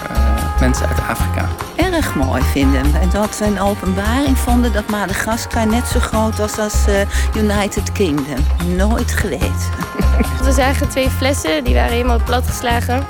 mensen uit Afrika. Erg mooi vinden we. En dat we een openbaring vonden dat Madagaskar net zo groot was als United Kingdom. Nooit geleden. We zagen twee flessen, die waren helemaal platgeslagen.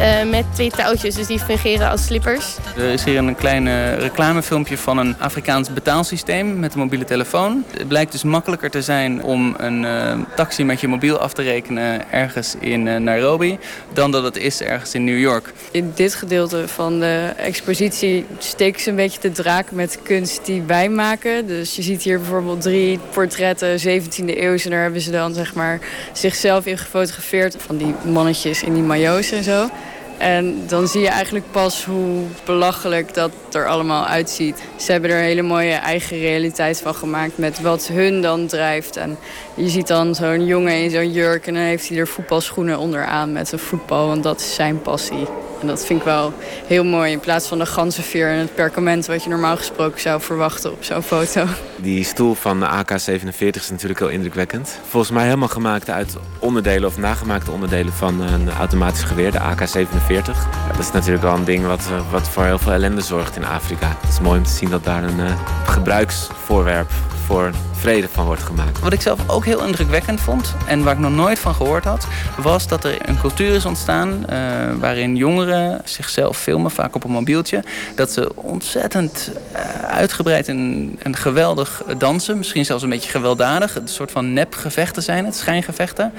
Uh, met twee touwtjes, dus die fungeren als slippers. Er is hier een klein reclamefilmpje van een Afrikaans betaalsysteem met een mobiele telefoon. Het blijkt dus makkelijker te zijn om een uh, taxi met je mobiel af te rekenen ergens in uh, Nairobi dan dat het is ergens in New York. In dit gedeelte van de expositie steken ze een beetje te draak met kunst die wij maken. Dus je ziet hier bijvoorbeeld drie portretten 17e eeuw en daar hebben ze dan zeg maar zichzelf in gefotografeerd van die mannetjes in die majo's en zo. En dan zie je eigenlijk pas hoe belachelijk dat er allemaal uitziet. Ze hebben er een hele mooie eigen realiteit van gemaakt met wat hun dan drijft. En je ziet dan zo'n jongen in zo'n jurk en dan heeft hij er voetbalschoenen onderaan met een voetbal. Want dat is zijn passie. En dat vind ik wel heel mooi. In plaats van de ganzenveer en het perkament wat je normaal gesproken zou verwachten op zo'n foto. Die stoel van de AK-47 is natuurlijk heel indrukwekkend. Volgens mij helemaal gemaakt uit onderdelen of nagemaakte onderdelen van een automatisch geweer, de AK-47. dat is natuurlijk wel een ding wat, wat voor heel veel ellende zorgt in Afrika. Het is mooi om te zien dat daar een uh, gebruiksvoorwerp voor vrede van wordt gemaakt. Wat ik zelf ook heel indrukwekkend vond en waar ik nog nooit van gehoord had, was dat er een cultuur is ontstaan uh, waarin jongeren zichzelf filmen, vaak op een mobieltje. Dat ze ontzettend uh, uitgebreid en, en geweldig dansen, misschien zelfs een beetje gewelddadig. Een soort van nepgevechten zijn het, schijngevechten.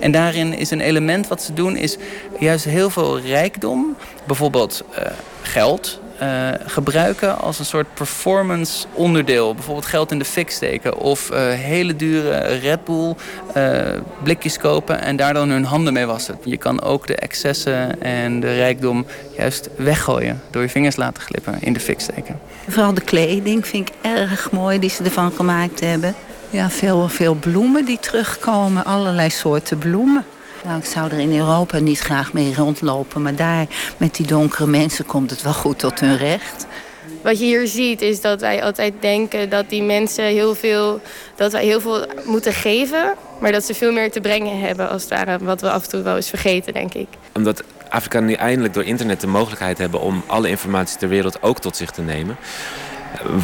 En daarin is een element wat ze doen, is juist heel veel rijkdom. Bijvoorbeeld geld, uh, gebruiken als een soort performance onderdeel. Bijvoorbeeld geld in de fik steken of uh, hele dure Red Bull uh, blikjes kopen en daar dan hun handen mee wassen. Je kan ook de excessen en de rijkdom juist weggooien door je vingers laten glippen in de fik steken. Vooral de kleding vind ik erg mooi die ze ervan gemaakt hebben. Ja, veel, veel bloemen die terugkomen, allerlei soorten bloemen. Nou, ik zou er in Europa niet graag mee rondlopen, maar daar met die donkere mensen komt het wel goed tot hun recht. wat je hier ziet is dat wij altijd denken dat die mensen heel veel, dat wij heel veel moeten geven, maar dat ze veel meer te brengen hebben als het ware, wat we af en toe wel eens vergeten, denk ik. Omdat Afrika nu eindelijk door internet de mogelijkheid hebben om alle informatie ter wereld ook tot zich te nemen,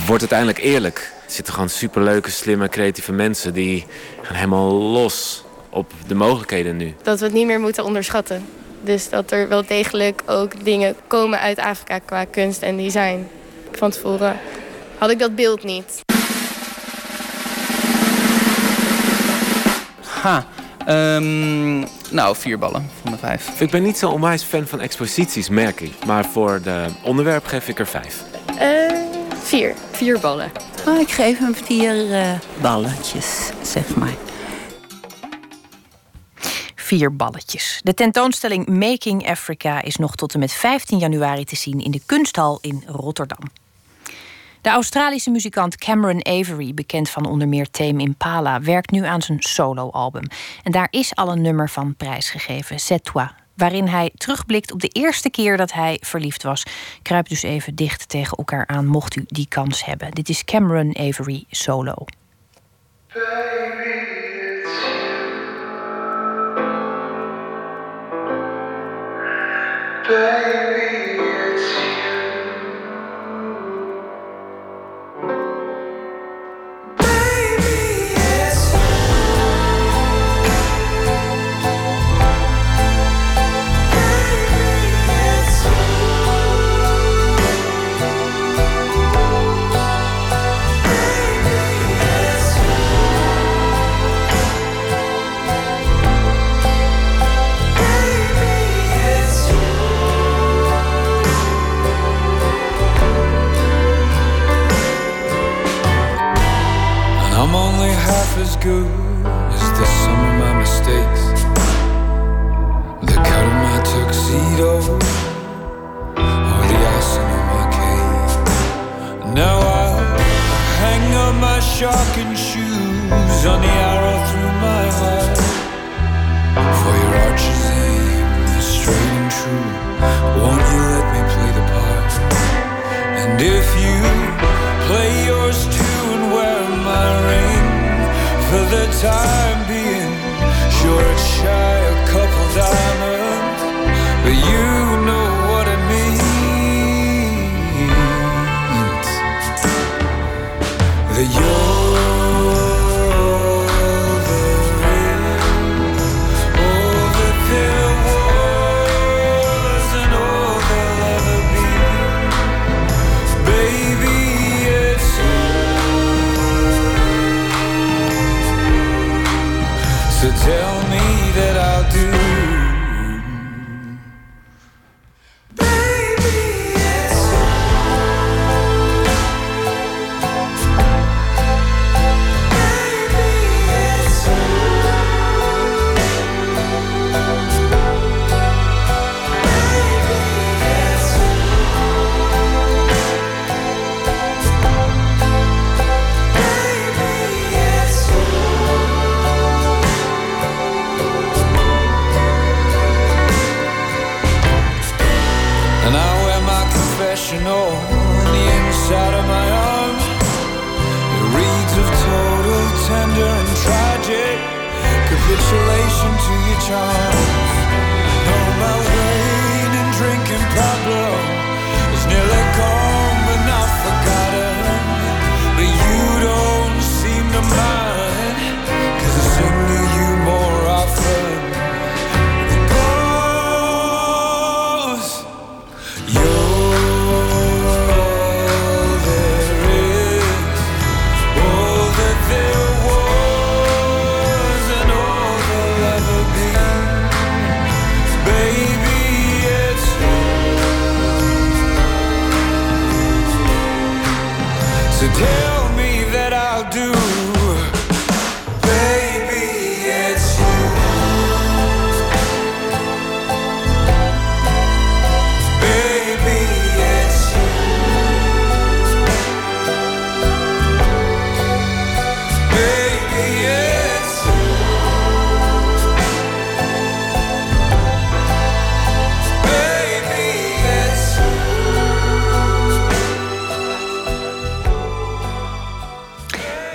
wordt het eindelijk eerlijk. Er zitten gewoon superleuke, slimme, creatieve mensen die gaan helemaal los op de mogelijkheden nu. Dat we het niet meer moeten onderschatten. Dus dat er wel degelijk ook dingen komen uit Afrika qua kunst en design. Van tevoren had ik dat beeld niet. Ha. Ehm, nou, vier ballen van de vijf. Ik ben niet zo onwijs fan van exposities, merk ik. Maar voor de onderwerp geef ik er vijf. Eh, vier. Vier ballen. Oh, ik geef hem vier eh, balletjes, zeg maar. Vier balletjes. De tentoonstelling Making Africa is nog tot en met 15 januari te zien in de Kunsthal in Rotterdam. De Australische muzikant Cameron Avery, bekend van onder meer Tame Impala, werkt nu aan zijn soloalbum. En daar is al een nummer van prijsgegeven, C'est toi, waarin hij terugblikt op de eerste keer dat hij verliefd was. Kruip dus even dicht tegen elkaar aan, mocht u die kans hebben. Dit is Cameron Avery solo. التائبين good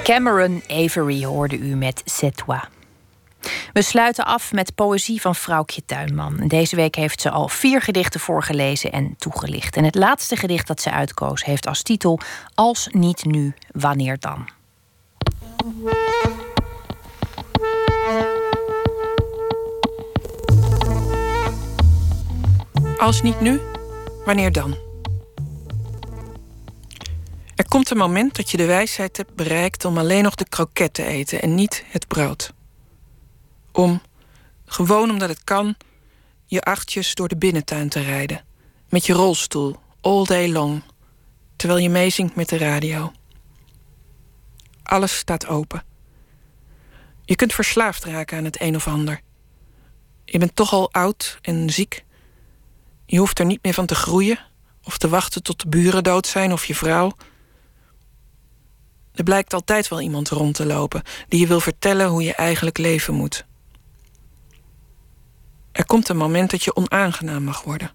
Cameron Avery hoorde u met toi. We sluiten af met poëzie van Vrouwtje Tuinman. Deze week heeft ze al vier gedichten voorgelezen en toegelicht. En het laatste gedicht dat ze uitkoos heeft als titel Als niet nu, wanneer dan? Als niet nu, wanneer dan? Er komt een moment dat je de wijsheid hebt bereikt om alleen nog de kroket te eten en niet het brood. Om, gewoon omdat het kan, je achtjes door de binnentuin te rijden. Met je rolstoel, all day long, terwijl je meezingt met de radio. Alles staat open. Je kunt verslaafd raken aan het een of ander. Je bent toch al oud en ziek. Je hoeft er niet meer van te groeien of te wachten tot de buren dood zijn of je vrouw. Er blijkt altijd wel iemand rond te lopen die je wil vertellen hoe je eigenlijk leven moet. Er komt een moment dat je onaangenaam mag worden.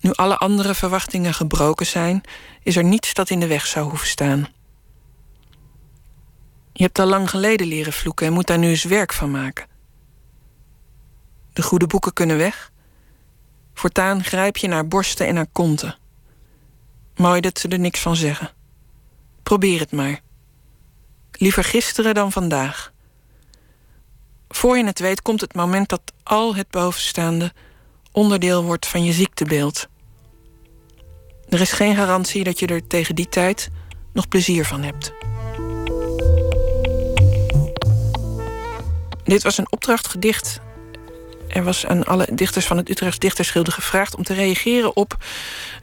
Nu alle andere verwachtingen gebroken zijn, is er niets dat in de weg zou hoeven staan. Je hebt al lang geleden leren vloeken en moet daar nu eens werk van maken. De goede boeken kunnen weg. Voortaan grijp je naar borsten en naar konten. Mooi dat ze er niks van zeggen. Probeer het maar. Liever gisteren dan vandaag. Voor je het weet komt het moment dat al het bovenstaande onderdeel wordt van je ziektebeeld. Er is geen garantie dat je er tegen die tijd nog plezier van hebt. Dit was een opdrachtgedicht. Er was aan alle dichters van het Utrechts Dichtersgilde gevraagd om te reageren op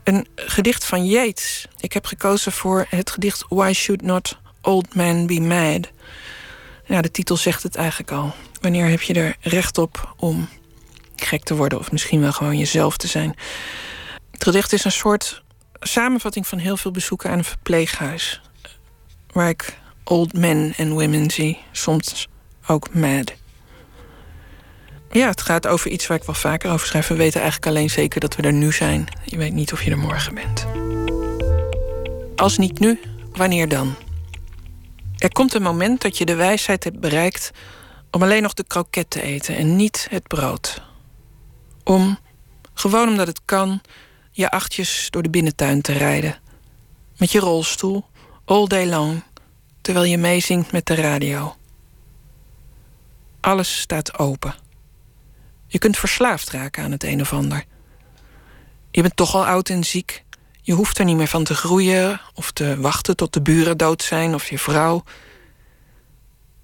een gedicht van Yeats. Ik heb gekozen voor het gedicht Why Should Not Old Man Be Mad? Ja, de titel zegt het eigenlijk al. Wanneer heb je er recht op om gek te worden of misschien wel gewoon jezelf te zijn? Het gedicht is een soort samenvatting van heel veel bezoeken aan een verpleeghuis. Waar ik old men en women zie, soms ook mad. Ja, het gaat over iets waar ik wel vaker over schrijf. We weten eigenlijk alleen zeker dat we er nu zijn. Je weet niet of je er morgen bent. Als niet nu, wanneer dan? Er komt een moment dat je de wijsheid hebt bereikt om alleen nog de kroket te eten en niet het brood. Om, gewoon omdat het kan, je achtjes door de binnentuin te rijden. Met je rolstoel, all day long, terwijl je meezingt met de radio. Alles staat open. Je kunt verslaafd raken aan het een of ander. Je bent toch al oud en ziek. Je hoeft er niet meer van te groeien of te wachten tot de buren dood zijn of je vrouw.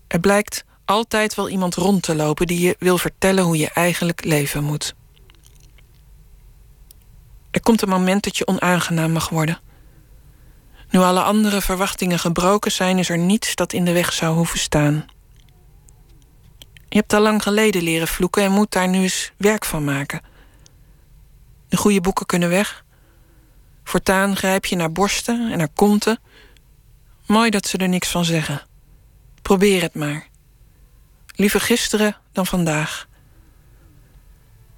Er blijkt altijd wel iemand rond te lopen die je wil vertellen hoe je eigenlijk leven moet. Er komt een moment dat je onaangenaam mag worden. Nu alle andere verwachtingen gebroken zijn, is er niets dat in de weg zou hoeven staan. Je hebt al lang geleden leren vloeken en moet daar nu eens werk van maken. De goede boeken kunnen weg. Voortaan grijp je naar borsten en naar konten. Mooi dat ze er niks van zeggen. Probeer het maar. Liever gisteren dan vandaag.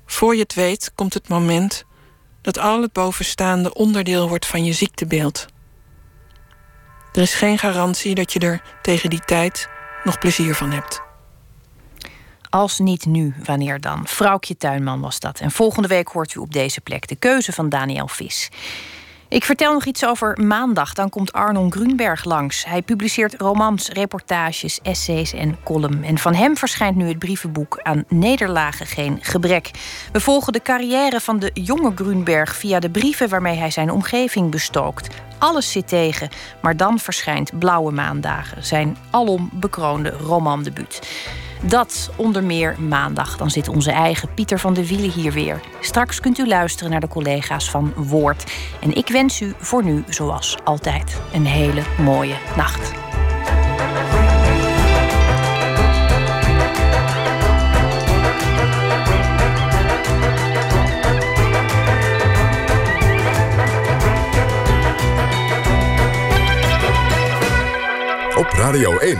Voor je het weet komt het moment dat al het bovenstaande onderdeel wordt van je ziektebeeld. Er is geen garantie dat je er tegen die tijd nog plezier van hebt. Als niet nu, wanneer dan? Vrouwtje Tuinman was dat. En volgende week hoort u op deze plek de keuze van Daniel Vis. Ik vertel nog iets over maandag. Dan komt Arnon Grunberg langs. Hij publiceert romans, reportages, essays en column. En van hem verschijnt nu het brievenboek Aan Nederlagen geen gebrek. We volgen de carrière van de jonge Grunberg via de brieven waarmee hij zijn omgeving bestookt. Alles zit tegen, maar dan verschijnt Blauwe Maandagen, zijn alom bekroonde romandebuut. Dat onder meer maandag. Dan zit onze eigen Pieter van de Wielen hier weer. Straks kunt u luisteren naar de collega's van Woord. En ik wens u voor nu, zoals altijd, een hele mooie nacht. Op Radio 1,